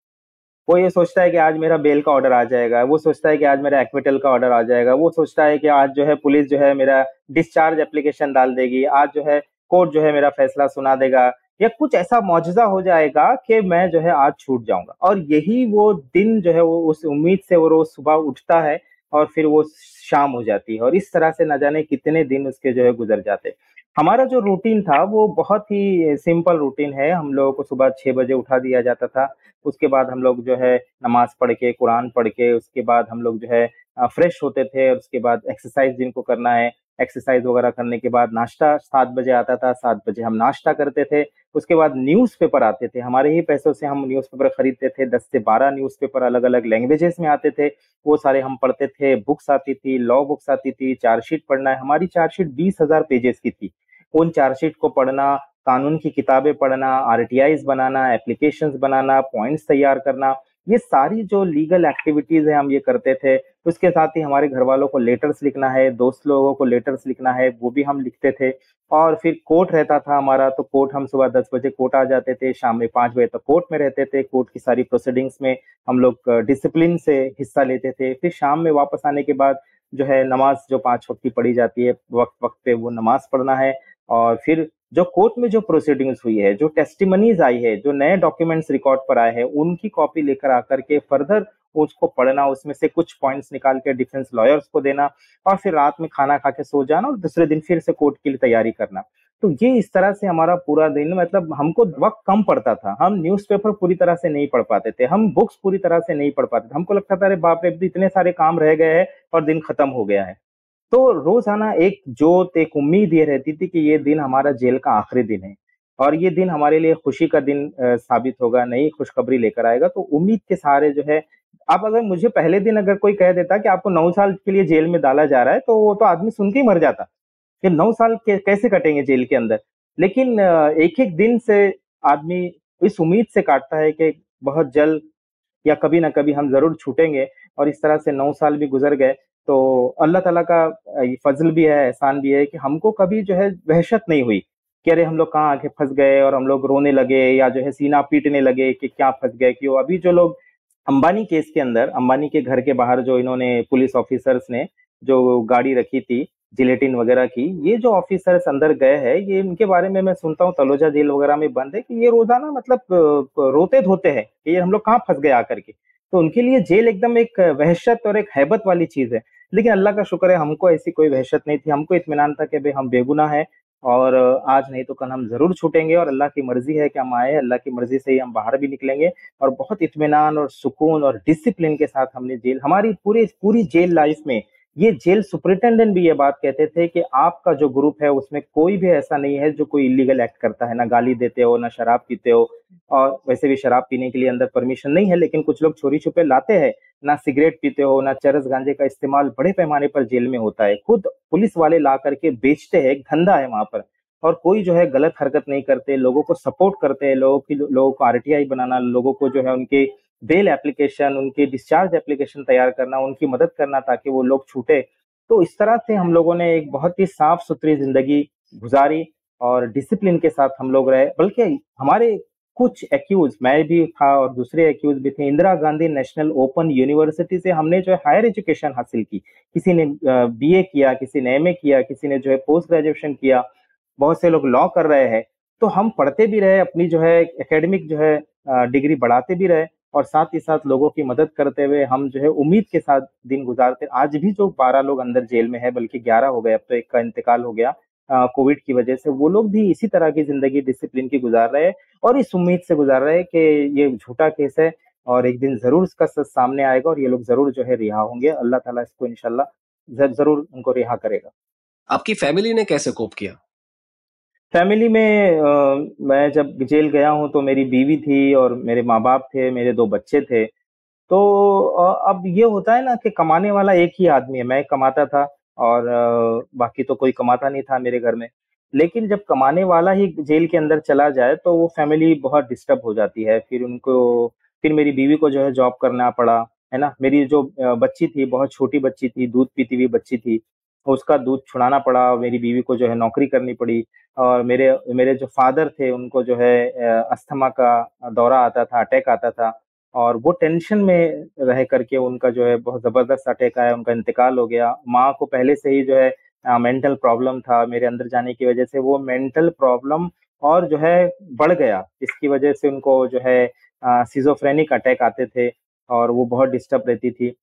वो ये सोचता है कि आज मेरा बेल का ऑर्डर आ जाएगा, वो सोचता है कि आज मेरा एक्विटल का ऑर्डर आ जाएगा, वो सोचता है कि आज जो है पुलिस जो है मेरा डिस्चार्ज एप्लीकेशन डाल देगी, आज जो है कोर्ट जो है मेरा फैसला सुना देगा, या कुछ ऐसा मुआजा हो जाएगा कि मैं जो है आज छूट जाऊँगा। और यही वो दिन जो है वो उस उम्मीद से वो रोज सुबह उठता है और फिर वो शाम हो जाती है। और इस तरह से न जाने कितने दिन उसके जो है गुजर जाते हमारा जो रूटीन था, वो बहुत ही सिंपल रूटीन है। हम लोगों को सुबह छः बजे उठा दिया जाता था। उसके बाद हम लोग जो है नमाज़ पढ़ के, कुरान पढ़ के, उसके बाद हम लोग जो है फ्रेश होते थे और उसके बाद एक्सरसाइज जिनको करना है एक्सरसाइज वगैरह करने के बाद नाश्ता सात बजे आता था, सात बजे हम नाश्ता करते थे। उसके बाद न्यूज़ पेपर आते थे। हमारे ही पैसों से हम न्यूज़ पेपर खरीदते थे। दस से बारह न्यूज़ पेपर अलग अलग लैंग्वेजेस में आते थे। वो सारे हम पढ़ते थे। बुक्स आती थी लॉ बुक्स आती थी चार्जशीट पढ़ना है। हमारी चार्जशीट बीस हज़ार पेजेस की थी। उन चार्जशीट को पढ़ना, कानून की किताबें पढ़ना आर बनाना एप्लीकेशन बनाना, पॉइंट्स तैयार करना, ये सारी जो लीगल एक्टिविटीज़ है हम ये करते थे उसके साथ ही हमारे घर वालों को लेटर्स लिखना है, दोस्त लोगों को लेटर्स लिखना है, वो भी हम लिखते थे। और फिर कोर्ट रहता था हमारा तो कोर्ट हम सुबह दस बजे कोर्ट आ जाते थे, शाम में पाँच बजे तक कोर्ट में रहते थे, कोर्ट की सारी प्रोसीडिंग्स में हम लोग डिसिप्लिन से हिस्सा लेते थे। फिर शाम में वापस आने के बाद जो है नमाज़ जो पाँच वक्त की पढ़ी जाती है वक्त वक्त पे वो नमाज़ पढ़ना है। और फिर जो कोर्ट में जो प्रोसीडिंग्स हुई है, जो टेस्टिमनीज आई है, जो नए डॉक्यूमेंट्स रिकॉर्ड पर आए हैं, उनकी कॉपी लेकर आकर के फर्दर उसको पढ़ना, उसमें से कुछ पॉइंट्स निकाल के डिफेंस लॉयर्स को देना और फिर रात में खाना खा के सो जाना और दूसरे दिन फिर से कोर्ट के लिए तैयारी करना। तो ये इस तरह से हमारा पूरा दिन मतलब हमको वक्त कम पड़ता था। हम न्यूज़पेपर पूरी तरह से नहीं पढ़ पाते थे। हम बुक्स पूरी तरह से नहीं पढ़ पाते थे। हमको लगता था, अरे बाप रे इतने सारे काम रह गए हैं और दिन खत्म हो गया है। तो रोज़ाना एक जोत, एक उम्मीद ये रहती थी कि ये दिन हमारा जेल का आखिरी दिन है और ये दिन हमारे लिए खुशी का दिन साबित होगा, नई खुशखबरी लेकर आएगा। तो उम्मीद के सहारे जो है, आप अगर मुझे पहले दिन अगर कोई कह देता कि आपको नौ साल के लिए जेल में डाला जा रहा है तो वो तो आदमी सुन के ही मर जाता कि नौ साल कैसे कटेंगे जेल के अंदर? लेकिन एक एक दिन से आदमी इस उम्मीद से काटता है कि बहुत जल्द या कभी ना कभी हम ज़रूर छूटेंगे और इस तरह से नौ साल भी गुजर गए। तो अल्लाह ताला का फजल भी है, एहसान भी है कि हमको कभी जो है वहशत नहीं हुई कि अरे हम लोग कहाँ आके फंस गए और हम लोग रोने लगे या जो है सीना पीटने लगे कि क्या फंस गए क्यों अभी जो लोग अंबानी केस के अंदर, अंबानी के घर के बाहर जो इन्होंने पुलिस ऑफिसर्स ने जो गाड़ी रखी थी, जिलेटिन वगैरह की, ये जो ऑफिसर्स अंदर गए हैं, ये इनके बारे में मैं सुनता हूँ, तलोजा जेल वगैरह में बंद है कि ये रोज़ाना मतलब रोते धोते हैं कि ये हम लोग कहाँ फंस गए आकर के। तो उनके लिए जेल एकदम एक वहशत और एक हैबत वाली चीज़ है। लेकिन अल्लाह का शुक्र है, हमको ऐसी कोई वहशत नहीं थी। हमको इतमान था कि भाई हम बेगुना है और, आज नहीं तो कल हम ज़रूर छूटेंगे और अल्लाह की मर्ज़ी है कि हम आए, अल्लाह की मर्ज़ी से ही हम बाहर भी निकलेंगे और बहुत इतमान और सुकून और डिसिप्लिन के साथ हमने जेल, हमारी पूरी पूरी जेल लाइफ में ये जेल सुपरिटेंडेंट भी ये बात कहते थे कि आपका जो ग्रुप है, उसमें कोई भी ऐसा नहीं है जो कोई इलीगल एक्ट करता है। ना गाली देते हो, ना शराब पीते हो और वैसे भी शराब पीने के लिए अंदर परमिशन नहीं है, लेकिन कुछ लोग चोरी छुपे लाते हैं। ना सिगरेट पीते हो, ना चरस गांजे का इस्तेमाल बड़े पैमाने पर जेल में होता है। खुद पुलिस वाले ला करके बेचते हैं, धंधा है वहाँ पर। और कोई जो है गलत हरकत नहीं करते, लोगों को सपोर्ट करते हैं, लोगों की, लोगों को आरटीआई बनाना, लोगों को जो है उनके बेल एप्लीकेशन, उनकी डिस्चार्ज एप्लीकेशन तैयार करना, उनकी मदद करना ताकि वो लोग छूटे। तो इस तरह से हम लोगों ने एक बहुत ही साफ़ सुथरी ज़िंदगी गुजारी और डिसिप्लिन के साथ हम लोग रहे। बल्कि हमारे कुछ एक्यूज मैं भी था और दूसरे एक्यूज भी थे, Indira Gandhi national open university से हमने जो है हायर एजुकेशन हासिल की। किसी ने बीए किया, किसी ने एमए किया, किसी ने जो है पोस्ट ग्रेजुएशन किया, बहुत से लोग लॉ कर रहे हैं। तो हम पढ़ते भी रहे, अपनी जो है एकेडमिक जो है डिग्री बढ़ाते भी रहे। और साथ ही साथ लोगों की मदद करते हुए हम जो है उम्मीद के साथ दिन गुजारते। आज भी जो बारह लोग अंदर जेल में है, बल्कि ग्यारह हो गए, अब तो एक का इंतकाल हो गया कोविड की वजह से। वो लोग भी इसी तरह की ज़िंदगी डिसिप्लिन की गुजार रहे हैं और इस उम्मीद से गुजार रहे हैं कि ये झूठा केस है और एक दिन ज़रूर इसका सच सामने आएगा और ये लोग ज़रूर जो है रिहा होंगे। अल्लाह ताला इसको इनशाला ज़रूर उनको रिहा करेगा। आपकी फैमिली ने कैसे कोप किया? फैमिली में आ, मैं जब जेल गया हूँ तो मेरी बीवी थी और मेरे माँ बाप थे मेरे दो बच्चे थे। तो अब ये होता है ना कि कमाने वाला एक ही आदमी है मैं कमाता था और बाकी तो कोई कमाता नहीं था मेरे घर में। लेकिन जब कमाने वाला ही जेल के अंदर चला जाए तो वो फैमिली बहुत डिस्टर्ब हो जाती है। फिर उनको फिर मेरी बीवी को जो है जॉब करना पड़ा है ना? मेरी जो बच्ची थी बहुत छोटी बच्ची थी दूध पीती हुई बच्ची थी उसका दूध छुड़ाना पड़ा, मेरी बीवी को जो है नौकरी करनी पड़ी और मेरे मेरे जो फादर थे, उनको जो है अस्थमा का दौरा आता था, अटैक आता था और वो टेंशन में रह करके उनका जो है बहुत ज़बरदस्त अटैक आया, उनका इंतकाल हो गया। माँ को पहले से ही जो है मेंटल प्रॉब्लम था, मेरे अंदर जाने की वजह से वो मेंटल प्रॉब्लम और जो है बढ़ गया इसकी वजह से उनको जो है सीजोफ्रेनिक अटैक आते थे और वो बहुत डिस्टर्ब रहती थी।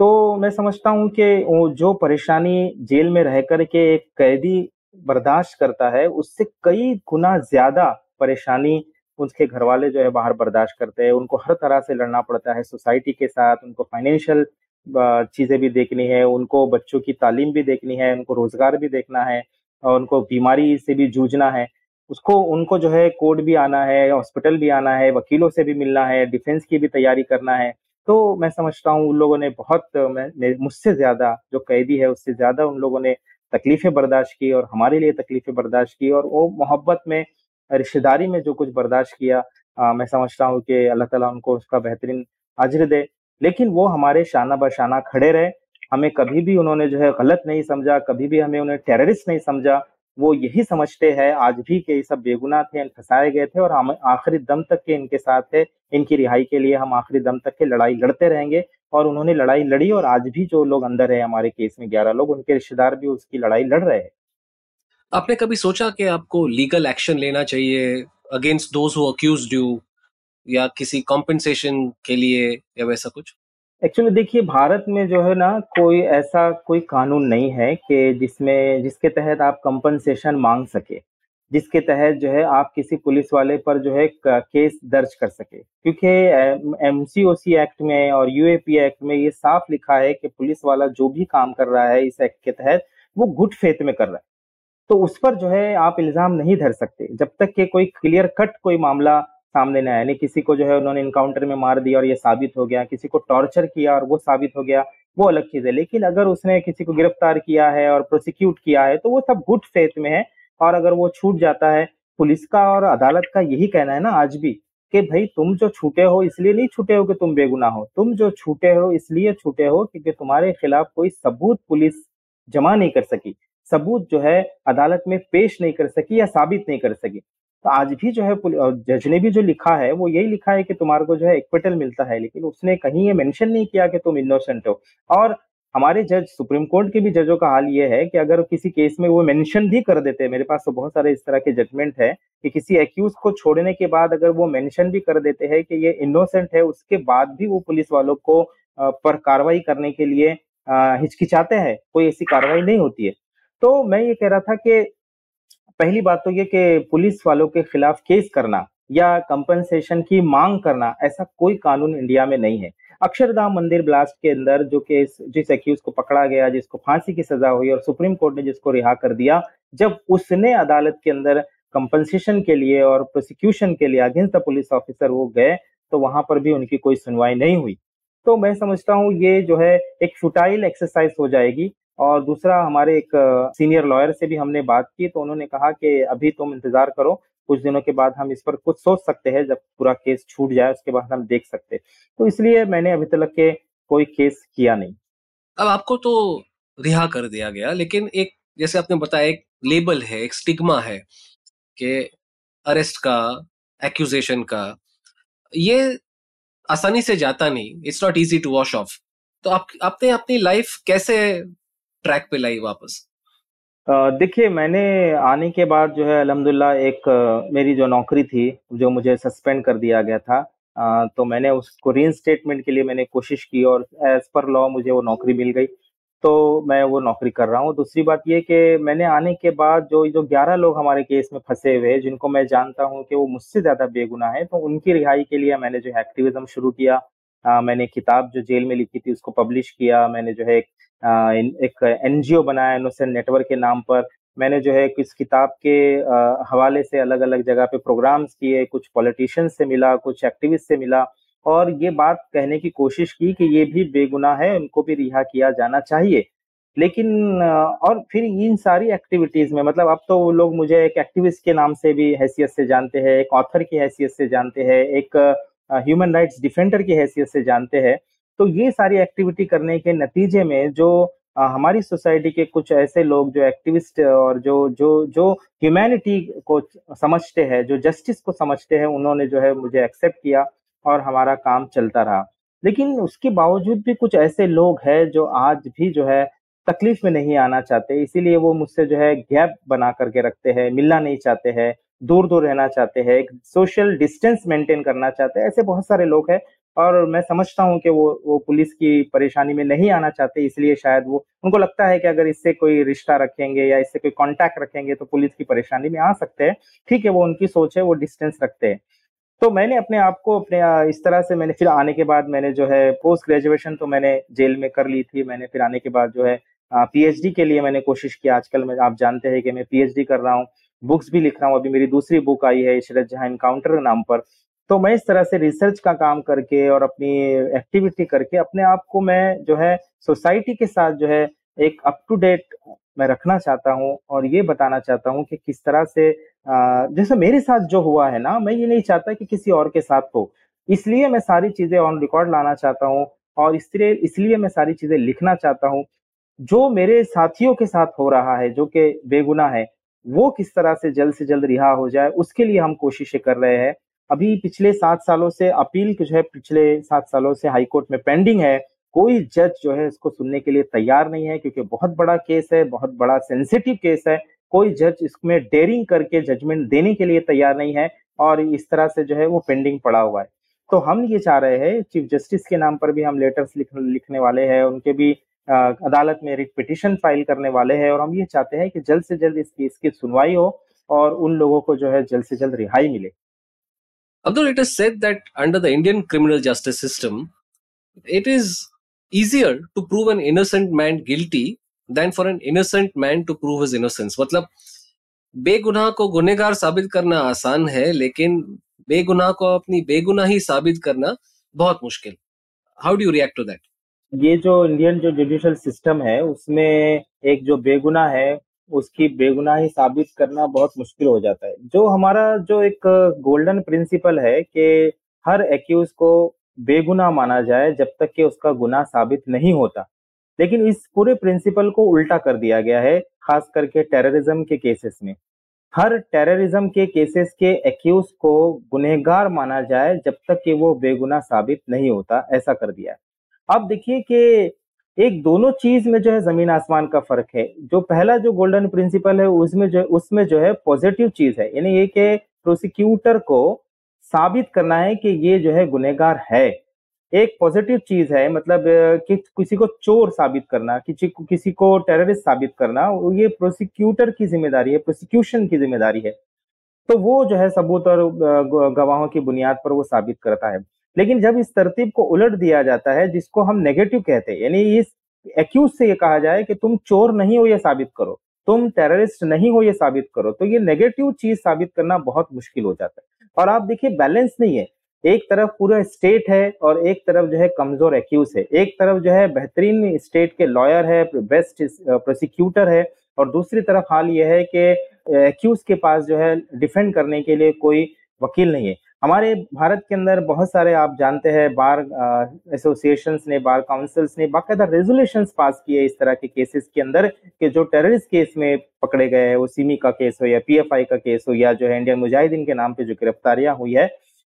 तो मैं समझता हूँ कि जो परेशानी जेल में रह कर के एक कैदी बर्दाश्त करता है, उससे कई गुना ज़्यादा परेशानी उसके घर वाले जो है बाहर बर्दाश्त करते हैं। उनको हर तरह से लड़ना पड़ता है सोसाइटी के साथ, उनको फाइनेंशियल चीज़ें भी देखनी है, उनको बच्चों की तालीम भी देखनी है, उनको रोज़गार भी देखना है और उनको बीमारी से भी जूझना है। उसको, उनको जो है कोर्ट भी आना है, हॉस्पिटल भी आना है, वकीलों से भी मिलना है, डिफेंस की भी तैयारी करना है। तो मैं समझता हूँ उन लोगों ने बहुत मुझसे ज़्यादा जो कैदी है उससे ज़्यादा उन लोगों ने तकलीफें बर्दाश्त की और हमारे लिए तकलीफें बर्दाश्त की और वो मोहब्बत में रिश्तेदारी में जो कुछ बर्दाश्त किया आ, मैं समझता हूँ कि अल्लाह ताला उनको उसका बेहतरीन अजर दे। लेकिन वो हमारे शाना बशाना खड़े रहे। हमें कभी भी उन्होंने जो है गलत नहीं समझा कभी भी हमें उन्हें टेररिस्ट नहीं समझा। वो यही समझते हैं, आज भी कि ये सब बेगुनाह थे फंसाए गए थे और हम आखिरी दम तक के इनके साथ है इनकी रिहाई के लिए हम आखिरी दम तक के लड़ाई लड़ते रहेंगे और उन्होंने लड़ाई लड़ी और आज भी जो लोग अंदर है हमारे केस में ग्यारह लोग, उनके रिश्तेदार भी उसकी लड़ाई लड़ रहे हैं। आपने कभी सोचा कि आपको लीगल एक्शन लेना चाहिए against those who accused you या किसी कॉम्पेंसेशन के लिए या वैसा कुछ? एक्चुअली देखिए, भारत में जो है ना, कोई ऐसा कोई कानून नहीं है कि जिसमें, जिसके तहत आप कंपनसेशन मांग सके, जिसके तहत जो है आप किसी पुलिस वाले पर जो है केस दर्ज कर सके। क्योंकि एम एक्ट में और यूएपी एक्ट में ये साफ़ लिखा है कि पुलिस वाला जो भी काम कर रहा है इस एक्ट के तहत, वो गुड फेथ में कर रहा है। तो उस पर जो है आप इल्ज़ाम नहीं धर सकते, जब तक कि कोई क्लियर कट कोई मामला सामने नहीं आया। यानी किसी को जो है उन्होंने इनकाउंटर में मार दिया और ये साबित हो गया, किसी को टॉर्चर किया और वो साबित हो गया, वो अलग चीज़ है। लेकिन अगर उसने किसी को गिरफ़्तार किया है और प्रोसिक्यूट किया है तो वो सब गुड फेथ में है और अगर वो छूट जाता है, पुलिस का और अदालत का यही कहना है ना आज भी कि भाई तुम जो छूटे हो, इसलिए नहीं छूटे हो कि तुम बेगुना हो। तुम जो छूटे हो, इसलिए छूटे हो क्योंकि तुम्हारे खिलाफ कोई सबूत पुलिस जमा नहीं कर सकी। सबूत जो है अदालत में पेश नहीं कर सकी या साबित नहीं कर सकी। तो आज भी जो है जज ने भी जो लिखा है, वो यही लिखा है कि तुम्हारे को जो है इक्विटल मिलता है, लेकिन उसने कहीं ये मेंशन नहीं किया कि तुम इनोसेंट हो। और हमारे जज, सुप्रीम कोर्ट के भी जजों का हाल ये है कि अगर किसी केस में वो मेंशन भी कर देते हैं मेरे पास तो बहुत सारे इस तरह के जजमेंट है कि किसी एक्यूज को छोड़ने के बाद अगर वो मेंशन भी कर देते हैं कि ये इनोसेंट है, उसके बाद भी वो पुलिस वालों को पर कार्रवाई करने के लिए हिचकिचाते हैं, कोई ऐसी कार्रवाई नहीं होती है। तो मैं ये कह रहा था कि पहली बात तो ये कि पुलिस वालों के खिलाफ केस करना या कंपनसेशन की मांग करना ऐसा कोई कानून इंडिया में नहीं है। अक्षरधाम मंदिर ब्लास्ट के अंदर जो केस, जिस एक्यूज को पकड़ा गया, जिसको फांसी की सजा हुई और सुप्रीम कोर्ट ने जिसको रिहा कर दिया, जब उसने अदालत के अंदर कंपनसेशन के लिए और प्रोसिक्यूशन के लिए अगेंस्ट द पुलिस ऑफिसर वो गए तो वहाँ पर भी उनकी कोई सुनवाई नहीं हुई। तो मैं समझता हूँ ये जो है एक फुटाइल एक्सरसाइज हो जाएगी। और दूसरा हमारे एक सीनियर लॉयर से भी हमने बात की तो उन्होंने कहा कि अभी तुम इंतज़ार करो, कुछ दिनों के बाद हम इस पर कुछ सोच सकते हैं, जब पूरा केस छूट जाए, उसके बाद हम देख सकते तो इसलिए मैंने अभी तक के कोई केस किया नहीं। अब आपको तो रिहा कर दिया गया, लेकिन एक, जैसे आपने बताया, एक लेबल है, एक स्टिग्मा है कि अरेस्ट का एक्यूजेशन का, ये आसानी से जाता नहीं it's not easy to wash off तो आप, आपने अपनी लाइफ कैसे ट्रैक पे लाई वापस? देखिए, मैंने आने के बाद जो है, अलहमदुल्ला, एक मेरी जो नौकरी थी, जो मुझे सस्पेंड कर दिया गया था तो मैंने उसको री के लिए मैंने कोशिश की और एज पर लॉ मुझे वो नौकरी मिल गई। तो मैं वो नौकरी कर रहा हूँ। दूसरी बात ये कि मैंने आने के बाद जो जो ग्यारह लोग हमारे केस में फंसे हुए जिनको मैं जानता हूँ कि वो मुझसे ज़्यादा बेगुनाह है तो उनकी रिहाई के लिए मैंने जो है एक्टिविज्म शुरू किया। आ, मैंने किताब जो जेल में लिखी थी उसको पब्लिश किया। मैंने जो है एक एक एनजीओ बनाया इनोसेंट नेटवर्क के नाम पर। मैंने जो है इस किताब के हवाले से अलग अलग जगह पे प्रोग्राम्स किए कुछ पॉलिटिशियंस से मिला कुछ एक्टिविस्ट से मिला। और ये बात कहने की कोशिश की कि ये भी बेगुनाह है उनको भी रिहा किया जाना चाहिए। लेकिन और फिर इन सारी एक्टिविटीज़ में मतलब अब तो लोग मुझे एक एक्टिविस्ट के नाम से भी हैसियत से जानते हैं एक ऑथर की हैसियत से जानते हैं एक ह्यूमन राइट्स डिफेंडर की हैसियत से जानते हैं। तो ये सारी एक्टिविटी करने के नतीजे में जो हमारी सोसाइटी के कुछ ऐसे लोग जो एक्टिविस्ट और जो जो जो ह्यूमैनिटी को समझते हैं, जो जस्टिस को समझते हैं, उन्होंने जो है मुझे एक्सेप्ट किया और हमारा काम चलता रहा। लेकिन उसके बावजूद भी कुछ ऐसे लोग हैं जो आज भी जो है तकलीफ़ में नहीं आना चाहते, इसीलिए वो मुझसे जो है गैप बना करके रखते हैं, मिलना नहीं चाहते हैं। दूर दूर रहना चाहते हैं, एक सोशल डिस्टेंस मेंटेन करना चाहते हैं, ऐसे बहुत सारे लोग हैं। और मैं समझता हूँ कि वो वो पुलिस की परेशानी में नहीं आना चाहते, इसलिए शायद वो, उनको लगता है कि अगर इससे कोई रिश्ता रखेंगे या इससे कोई कांटेक्ट रखेंगे तो पुलिस की परेशानी में आ सकते हैं। ठीक है, वो उनकी सोच है, वो डिस्टेंस रखते हैं। तो मैंने अपने आप को अपने इस तरह से मैंने, फिर आने के बाद मैंने जो है पोस्ट ग्रेजुएशन तो मैंने जेल में कर ली थी। मैंने फिर आने के बाद जो है पीएचडी के लिए मैंने कोशिश की। आजकल मैं, आप जानते हैं कि मैं पीएचडी कर रहा हूँ। बुक्स भी लिख रहा हूँ। अभी मेरी दूसरी बुक आई है, इशरत जहाँ इनकाउंटर नाम पर। तो मैं इस तरह से रिसर्च का काम करके और अपनी एक्टिविटी करके अपने आप को मैं जो है सोसाइटी के साथ जो है, एक अप टू डेट मैं रखना चाहता हूँ और ये बताना चाहता हूँ कि किस तरह से जैसे मेरे साथ जो हुआ है ना, मैं ये नहीं चाहता कि किसी और के साथ हो। इसलिए मैं सारी चीज़ें ऑन रिकॉर्ड लाना चाहता हूँ और इसलिए इसलिए मैं सारी चीज़ें लिखना चाहता हूँ। जो मेरे साथियों के साथ हो रहा है, जो कि बेगुनाह है वो किस तरह से जल्द से जल्द रिहा हो जाए उसके लिए हम कोशिशें कर रहे हैं। अभी पिछले सात सालों से अपील जो है पिछले सात सालों से हाईकोर्ट में पेंडिंग है। कोई जज जो है इसको सुनने के लिए तैयार नहीं है क्योंकि बहुत बड़ा केस है बहुत बड़ा सेंसिटिव केस है। कोई जज इसमें डेयरिंग करके जजमेंट देने के लिए तैयार नहीं है और इस तरह से जो है वो पेंडिंग पड़ा हुआ है। तो हम ये चाह रहे हैं चीफ जस्टिस के नाम पर भी हम लेटर्स लिख, लिखने वाले हैं उनके भी अदालत में रिट पिटिशन फ़ाइल करने वाले हैं और हम ये चाहते हैं कि जल्द से जल्द इस केस की सुनवाई हो और उन लोगों को जो है जल्द से जल्द रिहाई मिले। Abdul, it is said that under the Indian criminal justice system, it is easier to prove an innocent man guilty than for an innocent man to prove his innocence. मतलब बेगुनाह को गुनेगार साबित करना आसान है लेकिन बेगुनाह को अपनी बेगुनाही साबित करना बहुत मुश्किल। How do you react to that ये जो इंडियन जो जुडिशल सिस्टम है, उसमें एक जो बेगुना है, उसकी बेगुनाही साबित करना बहुत मुश्किल हो जाता है। जो हमारा जो एक गोल्डन प्रिंसिपल है कि हर एक्यूज को बेगुना माना जाए, जब तक कि उसका गुना साबित नहीं होता। लेकिन इस पूरे प्रिंसिपल को उल्टा कर दिया गया है, खास करके टेररिज्म के केसेस में। हर टेररिज्म के केसेस के एक्यूज को गुनहगार माना जाए, जब तक कि वो बेगुना साबित नहीं होता, ऐसा कर दिया है। अब देखिए कि एक दोनों चीज़ में जो है ज़मीन आसमान का फ़र्क है। जो पहला जो गोल्डन प्रिंसिपल है, उसमें जो उसमें जो है पॉजिटिव चीज़ है। यानी ये कि प्रोसिक्यूटर को साबित करना है कि ये जो है गुनेगार है। एक पॉजिटिव चीज़ है मतलब कि किसी को चोर साबित करना, किसी को किसी को टेररिस्ट साबित करना ये प्रोसिक्यूटर की ज़िम्मेदारी है, प्रोसिक्यूशन की ज़िम्मेदारी है। तो वो जो है सबूत और गवाहों की बुनियाद पर वो साबित करता है। लेकिन जब इस तरतीब को उलट दिया जाता है, जिसको हम नेगेटिव कहते हैं, यानी इस एक्यूज से ये कहा जाए कि तुम चोर नहीं हो, ये साबित करो। तुम टेररिस्ट नहीं हो, ये साबित करो। तो ये नेगेटिव चीज़ साबित करना बहुत मुश्किल हो जाता है। और आप देखिए बैलेंस नहीं है। एक तरफ़ पूरा स्टेट है और एक तरफ़ जो है कमज़ोर एक्यूज है। एक तरफ़ जो है बेहतरीन स्टेट के लॉयर है बेस्ट प्रोसिक्यूटर है और दूसरी तरफ़ हाल यह है कि एक्यूज के पास जो है डिफेंड करने के लिए कोई वकील नहीं है। हमारे भारत के अंदर बहुत सारे आप जानते हैं, बार एसोसिएशंस ने, बार काउंसिल्स ने बाकायदा रेजोल्यूशन पास किए इस तरह के केसेस के अंदर कि जो टेररिस्ट केस में पकड़े गए वो सीमी का केस हो या पीएफआई का केस हो या जो है इंडियन मुजाहिदीन के नाम पे जो गिरफ्तारियाँ हुई है,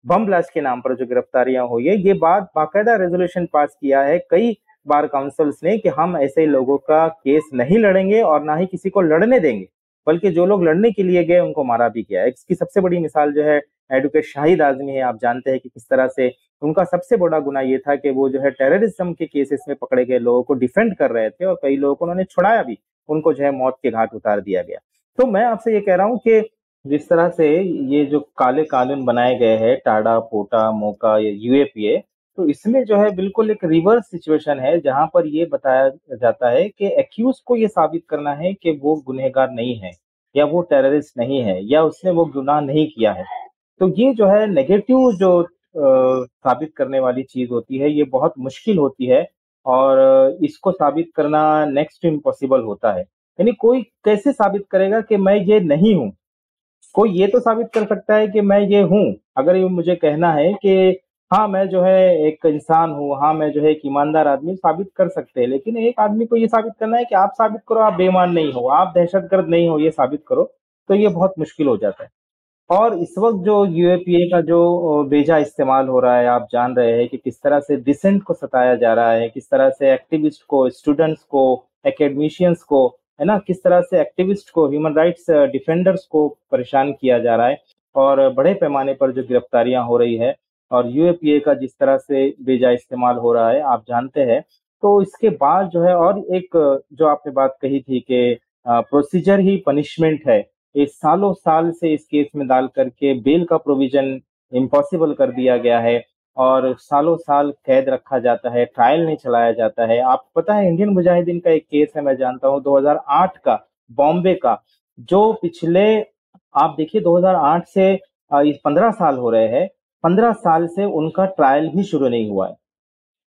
बम ब्लास्ट के नाम पर जो गिरफ्तारियाँ हुई है, ये बात बाकायदा रेजोल्यूशन पास किया है कई बार काउंसिल्स ने कि हम ऐसे लोगों का केस नहीं लड़ेंगे और ना ही किसी को लड़ने देंगे, बल्कि जो लोग लड़ने के लिए गए, उनको मारा भी गया इसकी सबसे बड़ी मिसाल जो है एडवोकेट शाहिद आजमी है, आप जानते हैं कि किस तरह से उनका सबसे बड़ा गुना ये था कि वो जो है टेररिज्म के केसेस में पकड़े गए लोगों को डिफेंड कर रहे थे और कई लोगों को उन्होंने छुड़ाया भी, उनको जो है मौत के घाट उतार दिया गया। तो मैं आपसे ये कह रहा हूँ कि जिस तरह से ये जो काले कानून बनाए गए हैं, टाडा, पोटा, मोका, या यूएपीए तो इसमें जो है बिल्कुल एक रिवर्स सिचुएशन है, जहाँ पर ये बताया जाता है कि एक्यूज को ये साबित करना है कि वो गुनहगार नहीं है, या वो टेररिस्ट नहीं है, या उसने वो गुनाह नहीं किया है। तो ये जो है नेगेटिव जो साबित करने वाली चीज़ होती है, ये बहुत मुश्किल होती है और इसको साबित करना नेक्स्ट इम्पॉसिबल होता है। यानी कोई कैसे साबित करेगा कि मैं ये नहीं हूँ? कोई ये तो साबित कर सकता है कि मैं ये हूँ। अगर ये मुझे कहना है कि हाँ मैं जो है एक इंसान हूँ हाँ मैं जो है एक ईमानदार आदमी, साबित कर सकते हैं, लेकिन एक आदमी को ये साबित करना है कि आप साबित करो, आप बेईमान नहीं हो, आप दहशतगर्द नहीं हो, ये साबित करो तो ये बहुत मुश्किल हो जाता है। और इस वक्त जो यूएपीए का जो बेजा इस्तेमाल हो रहा है, आप जान रहे हैं कि किस तरह से डिसेंट को सताया जा रहा है, किस तरह से एक्टिविस्ट को स्टूडेंट्स को एकेडमिशियंस को, है ना, किस तरह से एक्टिविस्ट को ह्यूमन राइट्स डिफेंडर्स को परेशान किया जा रहा है और बड़े पैमाने पर जो गिरफ्तारियाँ हो रही है और यूएपीए का जिस तरह से बेजा इस्तेमाल हो रहा है, आप जानते हैं। तो इसके बाद जो है और एक, जो आपने बात कही थी कि प्रोसीजर ही पनिशमेंट है। ये सालों साल से इस केस में डाल करके बेल का प्रोविज़न इम्पॉसिबल कर दिया गया है और सालों साल कैद रखा जाता है ट्रायल नहीं चलाया जाता है। आप पता है इंडियन मुजाहिदीन का एक केस है, मैं जानता हूँ 2008 का बॉम्बे का, जो पिछले, आप देखिए 2008 से पंद्रह साल हो रहे हैं, पंद्रह साल से उनका ट्रायल भी शुरू नहीं हुआ है।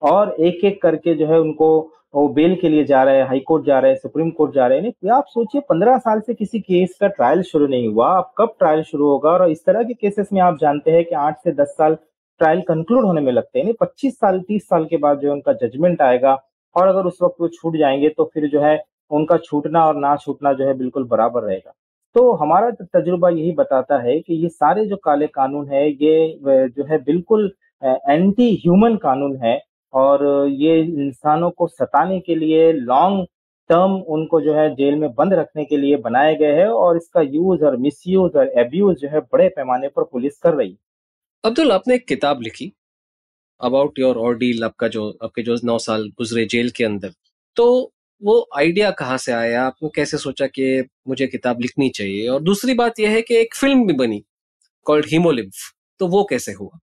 और एक एक करके जो है उनको वो बेल के लिए जा रहे हैं हाई कोर्ट जा रहे हैं सुप्रीम कोर्ट जा रहे हैं। आप सोचिए, पंद्रह साल से किसी केस का ट्रायल शुरू नहीं हुआ। अब कब ट्रायल शुरू होगा? और इस तरह के केसेस में आप जानते हैं कि आठ से दस साल ट्रायल कंक्लूड होने में लगते हैं। पच्चीस साल, तीस साल के बाद जो उनका जजमेंट आएगा। और अगर उस वक्त वो छूट जाएँगे तो फिर जो है उनका छूटना और ना छूटना जो है बिल्कुल बराबर रहेगा। तो हमारा तजुर्बा यही बताता है कि ये सारे जो काले कानून है, ये जो है बिल्कुल एंटी ह्यूमन कानून है। और ये इंसानों को सताने के लिए लॉन्ग टर्म उनको जो है जेल में बंद रखने के लिए बनाए गए हैं और इसका यूज़ और मिसयूज और एब्यूज जो है बड़े पैमाने पर पुलिस कर रही अब्दुल, आपने एक किताब लिखी अबाउट योर ऑर्डील आपका जो, आपके जो नौ साल गुजरे जेल के अंदर। तो वो आइडिया कहाँ से आया? आपने कैसे सोचा कि मुझे किताब लिखनी चाहिए? और दूसरी बात यह है कि एक फ़िल्म भी बनी कॉल्ड हीमोलिव तो वो कैसे हुआ?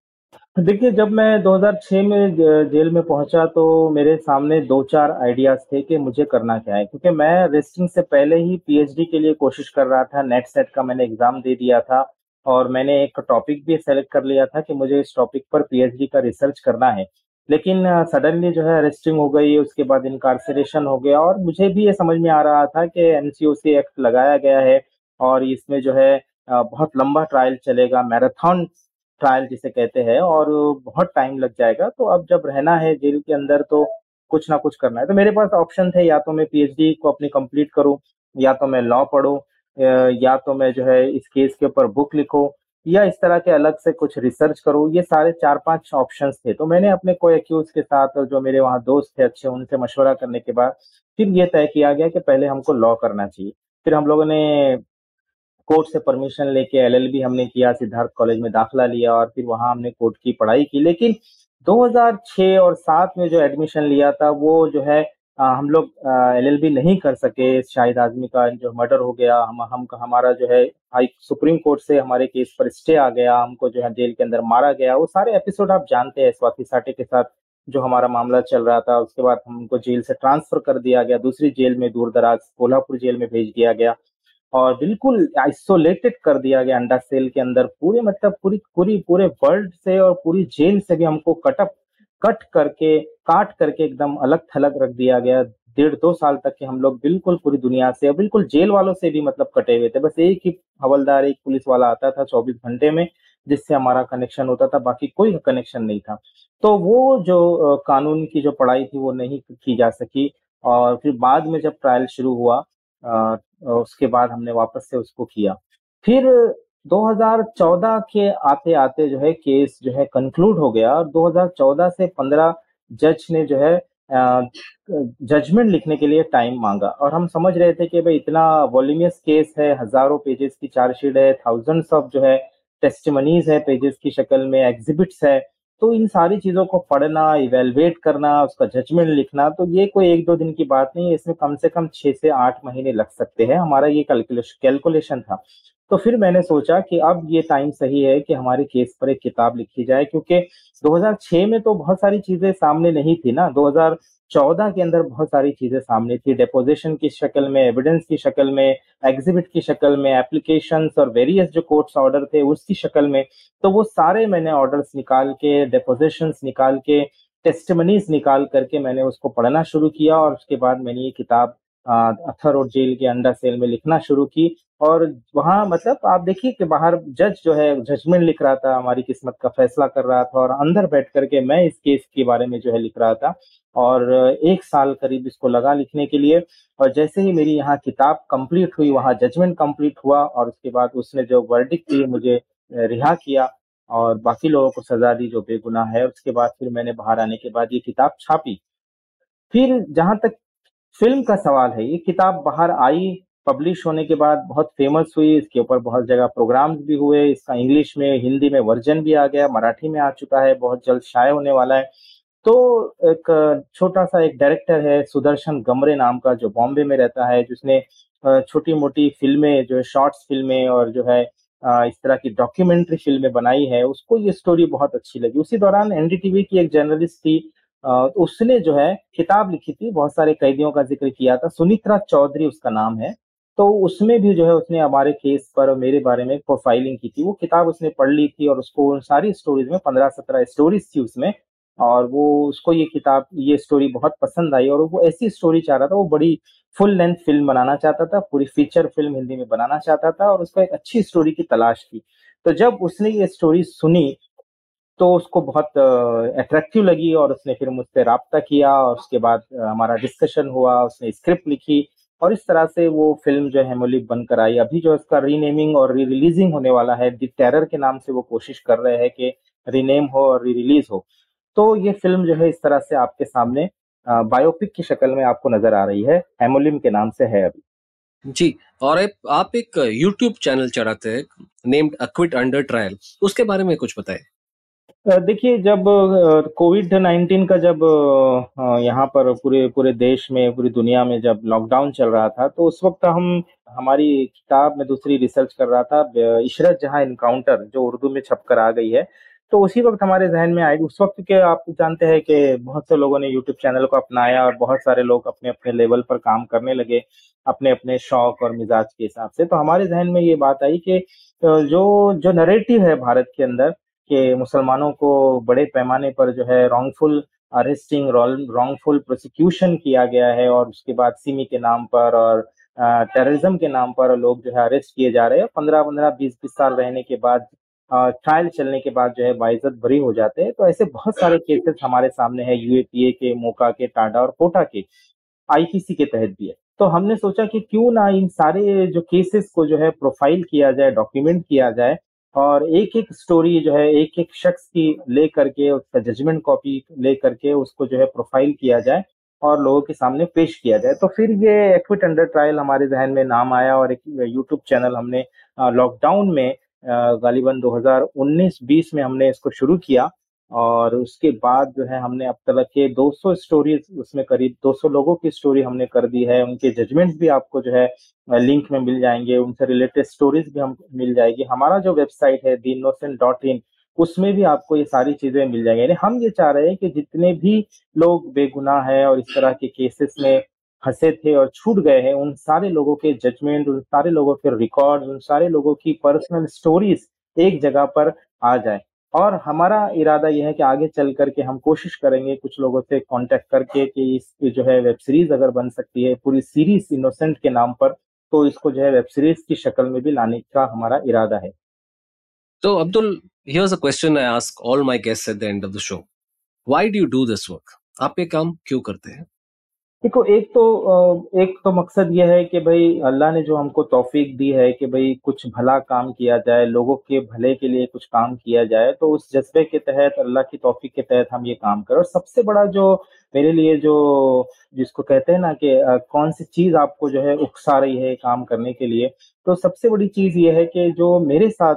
देखिए, जब मैं 2006 में जेल में पहुँचा तो मेरे सामने दो चार आइडियाज़ थे कि मुझे करना क्या है। क्योंकि मैं रेस्टिंग से पहले ही पीएचडी के लिए कोशिश कर रहा था नेट सेट का मैंने एग्ज़ाम दे दिया था और मैंने एक टॉपिक भी सेलेक्ट कर लिया था कि मुझे इस टॉपिक पर पीएचडी का रिसर्च करना है। लेकिन सडनली जो है अरेस्टिंग हो गई, उसके बाद इनकारसरेशन हो गया और मुझे भी ये समझ में आ रहा था कि एनसीओसी एक्ट लगाया गया है और इसमें जो है बहुत लंबा ट्रायल चलेगा मैराथन ट्रायल जिसे कहते हैं, और बहुत टाइम लग जाएगा। तो अब जब रहना है जेल के अंदर तो कुछ ना कुछ करना है। तो मेरे पास ऑप्शन थे, या तो मैं पीएचडी को अपनी कंप्लीट करूँ, या तो मैं लॉ पढ़ूं या तो मैं जो है इस केस के ऊपर बुक लिखूं, या इस तरह के अलग से कुछ रिसर्च करूँ। ये सारे चार पाँच ऑप्शंस थे। तो मैंने अपने को एक्यूज के साथ जो मेरे वहाँ दोस्त थे अच्छे, उनसे मशवरा करने के बाद फिर ये तय किया गया कि पहले हमको लॉ करना चाहिए। फिर हम लोगों ने कोर्ट से परमिशन लेके एलएलबी हमने किया सिद्धार्थ कॉलेज में दाखिला लिया और फिर वहाँ हमने कोर्ट की पढ़ाई की। लेकिन 2006 और 7 में जो एडमिशन लिया था वो जो है आ, हम लोग एलएलबी नहीं कर सके। शाहिद आजमी का जो मर्डर हो गया हम हम हमारा जो है हाई सुप्रीम कोर्ट से हमारे केस पर स्टे आ गया हमको जो है जेल के अंदर मारा गया। वो सारे एपिसोड आप जानते हैं स्वाति साटे के साथ जो हमारा मामला चल रहा था उसके बाद हमको जेल से ट्रांसफ़र कर दिया गया। दूसरी जेल में दूर दराज कोल्हापुर जेल में भेज दिया गया। और बिल्कुल आइसोलेटेड कर दिया गया अंडा सेल के अंदर पूरे मतलब पूरी पूरी, पूरे वर्ल्ड से और पूरी जेल से भी हमको कटअप कट करके, काट करके एकदम अलग थलग रख दिया गया। डेढ़ दो साल तक के हम लोग बिल्कुल पूरी दुनिया से बिल्कुल जेल वालों से भी मतलब कटे हुए थे। बस एक ही हवलदार, एक पुलिस वाला आता था चौबीस घंटे में, जिससे हमारा कनेक्शन होता था, बाकी कोई कनेक्शन नहीं था। तो वो जो कानून की जो पढ़ाई थी वो नहीं की जा सकी और फिर बाद में जब ट्रायल शुरू हुआ उसके बाद हमने वापस से उसको किया। फिर 2014 के आते आते जो है केस जो है कंक्लूड हो गया और 2014 से 15 जज ने जो है जजमेंट लिखने के लिए टाइम मांगा। और हम समझ रहे थे कि भाई इतना वॉल्यूमियस केस है, हज़ारों पेजेस की चार्जशीट है थाउजेंड्स ऑफ़ जो है टेस्टमनीज है पेजेस की शक्ल में एग्जिबिट्स है तो इन सारी चीज़ों को पढ़ना इवेलुएट करना, उसका जजमेंट लिखना तो ये कोई एक दो दिन की बात नहीं है। इसमें कम से कम छह से आठ महीने लग सकते हैं। हमारा ये कैलकुलेशन कैलकुलेशन था। तो फिर मैंने सोचा कि अब ये टाइम सही है कि हमारे केस पर एक किताब लिखी जाए, क्योंकि 2006 में तो बहुत सारी चीज़ें सामने नहीं थी ना। 2014 के अंदर बहुत सारी चीज़ें सामने थी। डेपोजिशन की शक्ल में एविडेंस की शक्ल में एग्जिबिट की शक्ल में एप्लीकेशन और वेरियस जो कोर्ट्स ऑर्डर थे उसकी शक्ल में। तो वो सारे मैंने ऑर्डर्स निकाल के डेपोजिशन निकाल के टेस्टमनीज निकाल करके मैंने उसको पढ़ना शुरू किया और उसके बाद मैंने ये किताब अथर और जेल के अंडर सेल में लिखना शुरू की और वहाँ मतलब आप देखिए कि बाहर जज जो है जजमेंट लिख रहा था, हमारी किस्मत का फैसला कर रहा था और अंदर बैठ करके मैं इस केस के बारे में जो है लिख रहा था और एक साल करीब इसको लगा लिखने के लिए और जैसे ही मेरी यहाँ किताब कंप्लीट हुई, वहाँ जजमेंट कंप्लीट हुआ और उसके बाद उसने जो वर्डिक दी मुझे रिहा किया और बाकी लोगों को सजा दी जो बेगुनाह है, उसके बाद फिर मैंने बाहर आने के बाद ये किताब छापी। फिर जहाँ तक फ़िल्म का सवाल है। ये किताब बाहर आई, पब्लिश होने के बाद बहुत फ़ेमस हुई, इसके ऊपर बहुत जगह प्रोग्राम्स भी हुए, इसका इंग्लिश में, हिंदी में वर्जन भी आ गया, मराठी में आ चुका है, बहुत जल्द शाये होने वाला है। तो एक छोटा सा एक डायरेक्टर है, सुदर्शन गमरे नाम का, जो बॉम्बे में रहता है, जिसने छोटी मोटी फ़िल्में, जो है शॉर्ट्स फ़िल्में और जो है इस तरह की डॉक्यूमेंट्री फ़िल्में बनाई है, उसको ये स्टोरी बहुत अच्छी लगी। उसी दौरान एनडीटीवी की एक जर्नलिस्ट थी उसने जो है किताब लिखी थी, बहुत सारे कैदियों का ज़िक्र किया था। सुनित्रा चौधरी उसका नाम है। तो उसमें भी जो है उसने हमारे केस पर मेरे बारे में प्रोफाइलिंग की थी। वो किताब उसने पढ़ ली थी और उसको उन सारी स्टोरीज में पंद्रह सत्रह स्टोरीज थी उसमें और वो उसको ये किताब ये स्टोरी बहुत पसंद आई और वो ऐसी स्टोरी चाह रहा था। वो बड़ी फुल लेंथ फ़िल्म बनाना चाहता था, पूरी फीचर फ़िल्म हिंदी में बनाना चाहता था और उसको एक अच्छी स्टोरी की तलाश थी तो जब उसने ये स्टोरी सुनी तो उसको बहुत अट्रैक्टिव लगी और उसने फिर मुझसे रबता किया और उसके बाद हमारा डिस्कशन हुआ, उसने स्क्रिप्ट लिखी और इस तरह से वो फ़िल्म जो है मोलिक बनकर आई। अभी जो इसका रीनेमिंग और री रिलीजिंग होने वाला है दी टेरर के नाम से वो कोशिश कर रहे हैं कि रीनेम हो और री रिलीज़ हो। तो ये फ़िल्म जो है इस तरह से आपके सामने बायोपिक की शक्ल में आपको नज़र आ रही है। हेमोलिम के नाम से है अभी। जी, और आप एक यूट्यूब चैनल चढ़ाते हैं नेम्ड अक्विट अंडर ट्रायल उसके बारे में कुछ बताएँ। देखिए, जब कोविड नाइन्टीन का जब यहाँ पर पूरे पूरे देश में, पूरी दुनिया में जब लॉकडाउन चल रहा था तो उस वक्त हम, हमारी किताब में दूसरी रिसर्च कर रहा था इशरत जहाँ इनकाउंटर जो उर्दू में छप कर आ गई है तो उसी वक्त हमारे जहन में आए। उस वक्त के आप जानते हैं कि बहुत से लोगों ने यूट्यूब चैनल को अपनाया और बहुत सारे लोग अपने अपने लेवल पर काम करने लगे, अपने अपने शौक और मिजाज के हिसाब से। तो हमारे जहन में ये बात आई कि जो जो नरेटिव है भारत के अंदर कि मुसलमानों को बड़े पैमाने पर जो है रॉन्गफुल अरेस्टिंग रॉन्गफुल प्रोसिक्यूशन किया गया है और उसके बाद सिमी के नाम पर और टेररिज्म के नाम पर लोग जो है अरेस्ट किए जा रहे हैं। पंद्रह पंद्रह, बीस बीस साल रहने के बाद ट्रायल चलने के बाद जो है बाइज्जत बरी हो जाते हैं। तो ऐसे बहुत सारे केसेस हमारे सामने है यूएपीए के, मोका के, टाडा और कोटा के आईपीसी के तहत भी है। तो हमने सोचा कि क्यों ना इन सारे जो केसेस को जो है प्रोफ़ाइल किया जाए डॉक्यूमेंट किया जाए और एक एक स्टोरी जो है, एक एक शख्स की ले करके उसका जजमेंट कॉपी ले करके उसको जो है प्रोफ़ाइल किया जाए और लोगों के सामने पेश किया जाए। तो फिर ये एक्विट अंडर ट्रायल हमारे जहन में नाम आया और एक यूट्यूब चैनल हमने लॉकडाउन में गालिबन 2019-20 में हमने इसको शुरू किया। और उसके बाद जो है हमने अब तक के 200 स्टोरीज उसमें करीब 200 लोगों की स्टोरी हमने कर दी है। उनके जजमेंट्स भी आपको जो है लिंक में मिल जाएँगे। उनसे रिलेटेड स्टोरीज भी हम, मिल जाएगी। हमारा जो वेबसाइट है दी डॉट इन उसमें भी आपको ये सारी चीज़ें मिल जाएँगी। यानी हम ये चाह रहे हैं कि जितने भी लोग बेगुनाह है और इस तरह के केसेस में फंसे थे और छूट गए हैं, उन सारे लोगों के जजमेंट उन सारे लोगों के रिकॉर्ड उन सारे लोगों की पर्सनल स्टोरीज एक जगह पर आ जाए। और हमारा इरादा यह है कि आगे चल करके हम कोशिश करेंगे कुछ लोगों से कांटेक्ट करके कि इस जो है वेब सीरीज़ अगर बन सकती है, पूरी सीरीज़ इनोसेंट के नाम पर तो इसको जो है वेब सीरीज़ की शक्ल में भी लाने का हमारा इरादा है तो Abdul, here's a question I ask all my guests at the end of the show. Why do you do this work? आप ये काम क्यों करते हैं देखो, एक तो एक तो मकसद ये है कि भाई अल्लाह ने जो हमको तौफीक दी है कि भाई कुछ भला काम किया जाए, लोगों के भले के लिए कुछ काम किया जाए तो उस जज्बे के तहत, अल्लाह की तौफीक के तहत हम ये काम करें। और सबसे बड़ा जो मेरे लिए जो जिसको कहते हैं ना कि कौन सी चीज़ आपको जो है उकसा रही है काम करने के लिए तो सबसे बड़ी चीज़ ये है कि जो मेरे साथ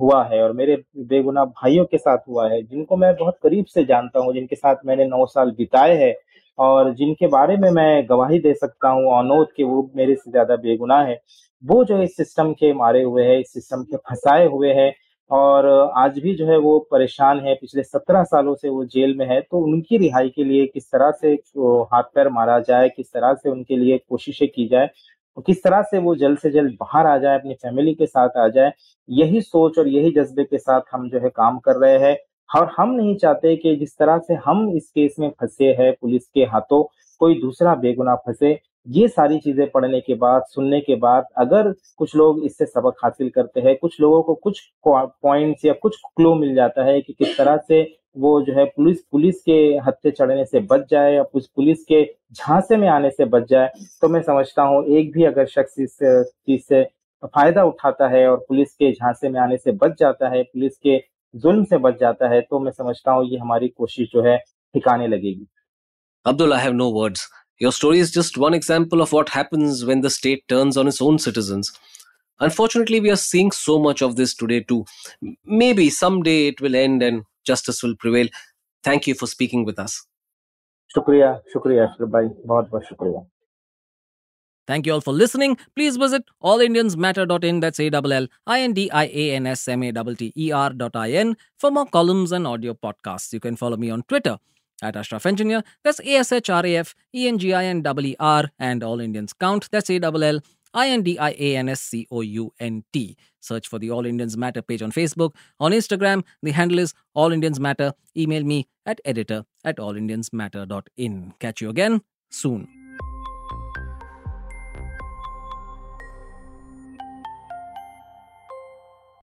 हुआ है और मेरे बेगुना भाइयों के साथ हुआ है, जिनको मैं बहुत करीब से जानता हूँ, जिनके साथ मैंने नौ साल बिताए हैं और जिनके बारे में मैं गवाही दे सकता हूँ अनोद के वो मेरे से ज़्यादा बेगुनाह है। वो जो इस सिस्टम के मारे हुए है, इस सिस्टम के फंसाए हुए हैं और आज भी जो है वो परेशान है। पिछले सत्रह सालों से वो जेल में है तो उनकी रिहाई के लिए किस तरह से हाथ पैर मारा जाए, किस तरह से उनके लिए कोशिशें की जाए किस तरह से वो जल्द से जल्द बाहर आ जाए, अपनी फैमिली के साथ आ जाए, यही सोच और यही जज्बे के साथ हम जो है काम कर रहे हैं। और हम नहीं चाहते कि जिस तरह से हम इस केस में फंसे हैं, पुलिस के हाथों कोई दूसरा बेगुनाह फंसे, ये सारी चीज़ें पढ़ने के बाद, सुनने के बाद, अगर कुछ लोग इससे सबक हासिल करते हैं, कुछ लोगों को कुछ पॉइंट्स या कुछ क्लो मिल जाता है कि किस तरह से वो जो है पुलिस पुलिस के हत्थे चढ़ने से बच जाए या कुछ पुलिस के झांसे में आने से बच जाए तो मैं समझता हूँ एक भी अगर शख्स इस चीज़ से फ़ायदा उठाता है और पुलिस के झांसे में आने से बच जाता है, पुलिस के जुल्म से बच जाता है तो मैं समझता हूँ ये हमारी कोशिश जो है ठिकाने लगेगी। Abdul I have no words your story is just one example of what happens when the state turns on its own citizens unfortunately we are seeing so much of this today too maybe some day it will end and justice will prevail thank you for speaking with us शुक्रिया शुक्रिया अशरफ भाई। बहुत बहुत शुक्रिया। Thank you all for listening. Please visit allindiansmatter.in, that's A-L-L-I-N-D-I-A-N-S-M-A-T-T-E-R dot I-N for more columns and audio podcasts. You can follow me on Twitter at Ashraf Engineer, that's A-S-H-R-A-F-E-N-G-I-N-E-R, and All Indians Count, that's A-L-L-I-N-D-I-A-N-S-C-O-U-N-T. Search for the All Indians Matter page on Facebook. On Instagram, the handle is All Indians Matter. Email me at editor at allindiansmatter.in. Catch you again soon.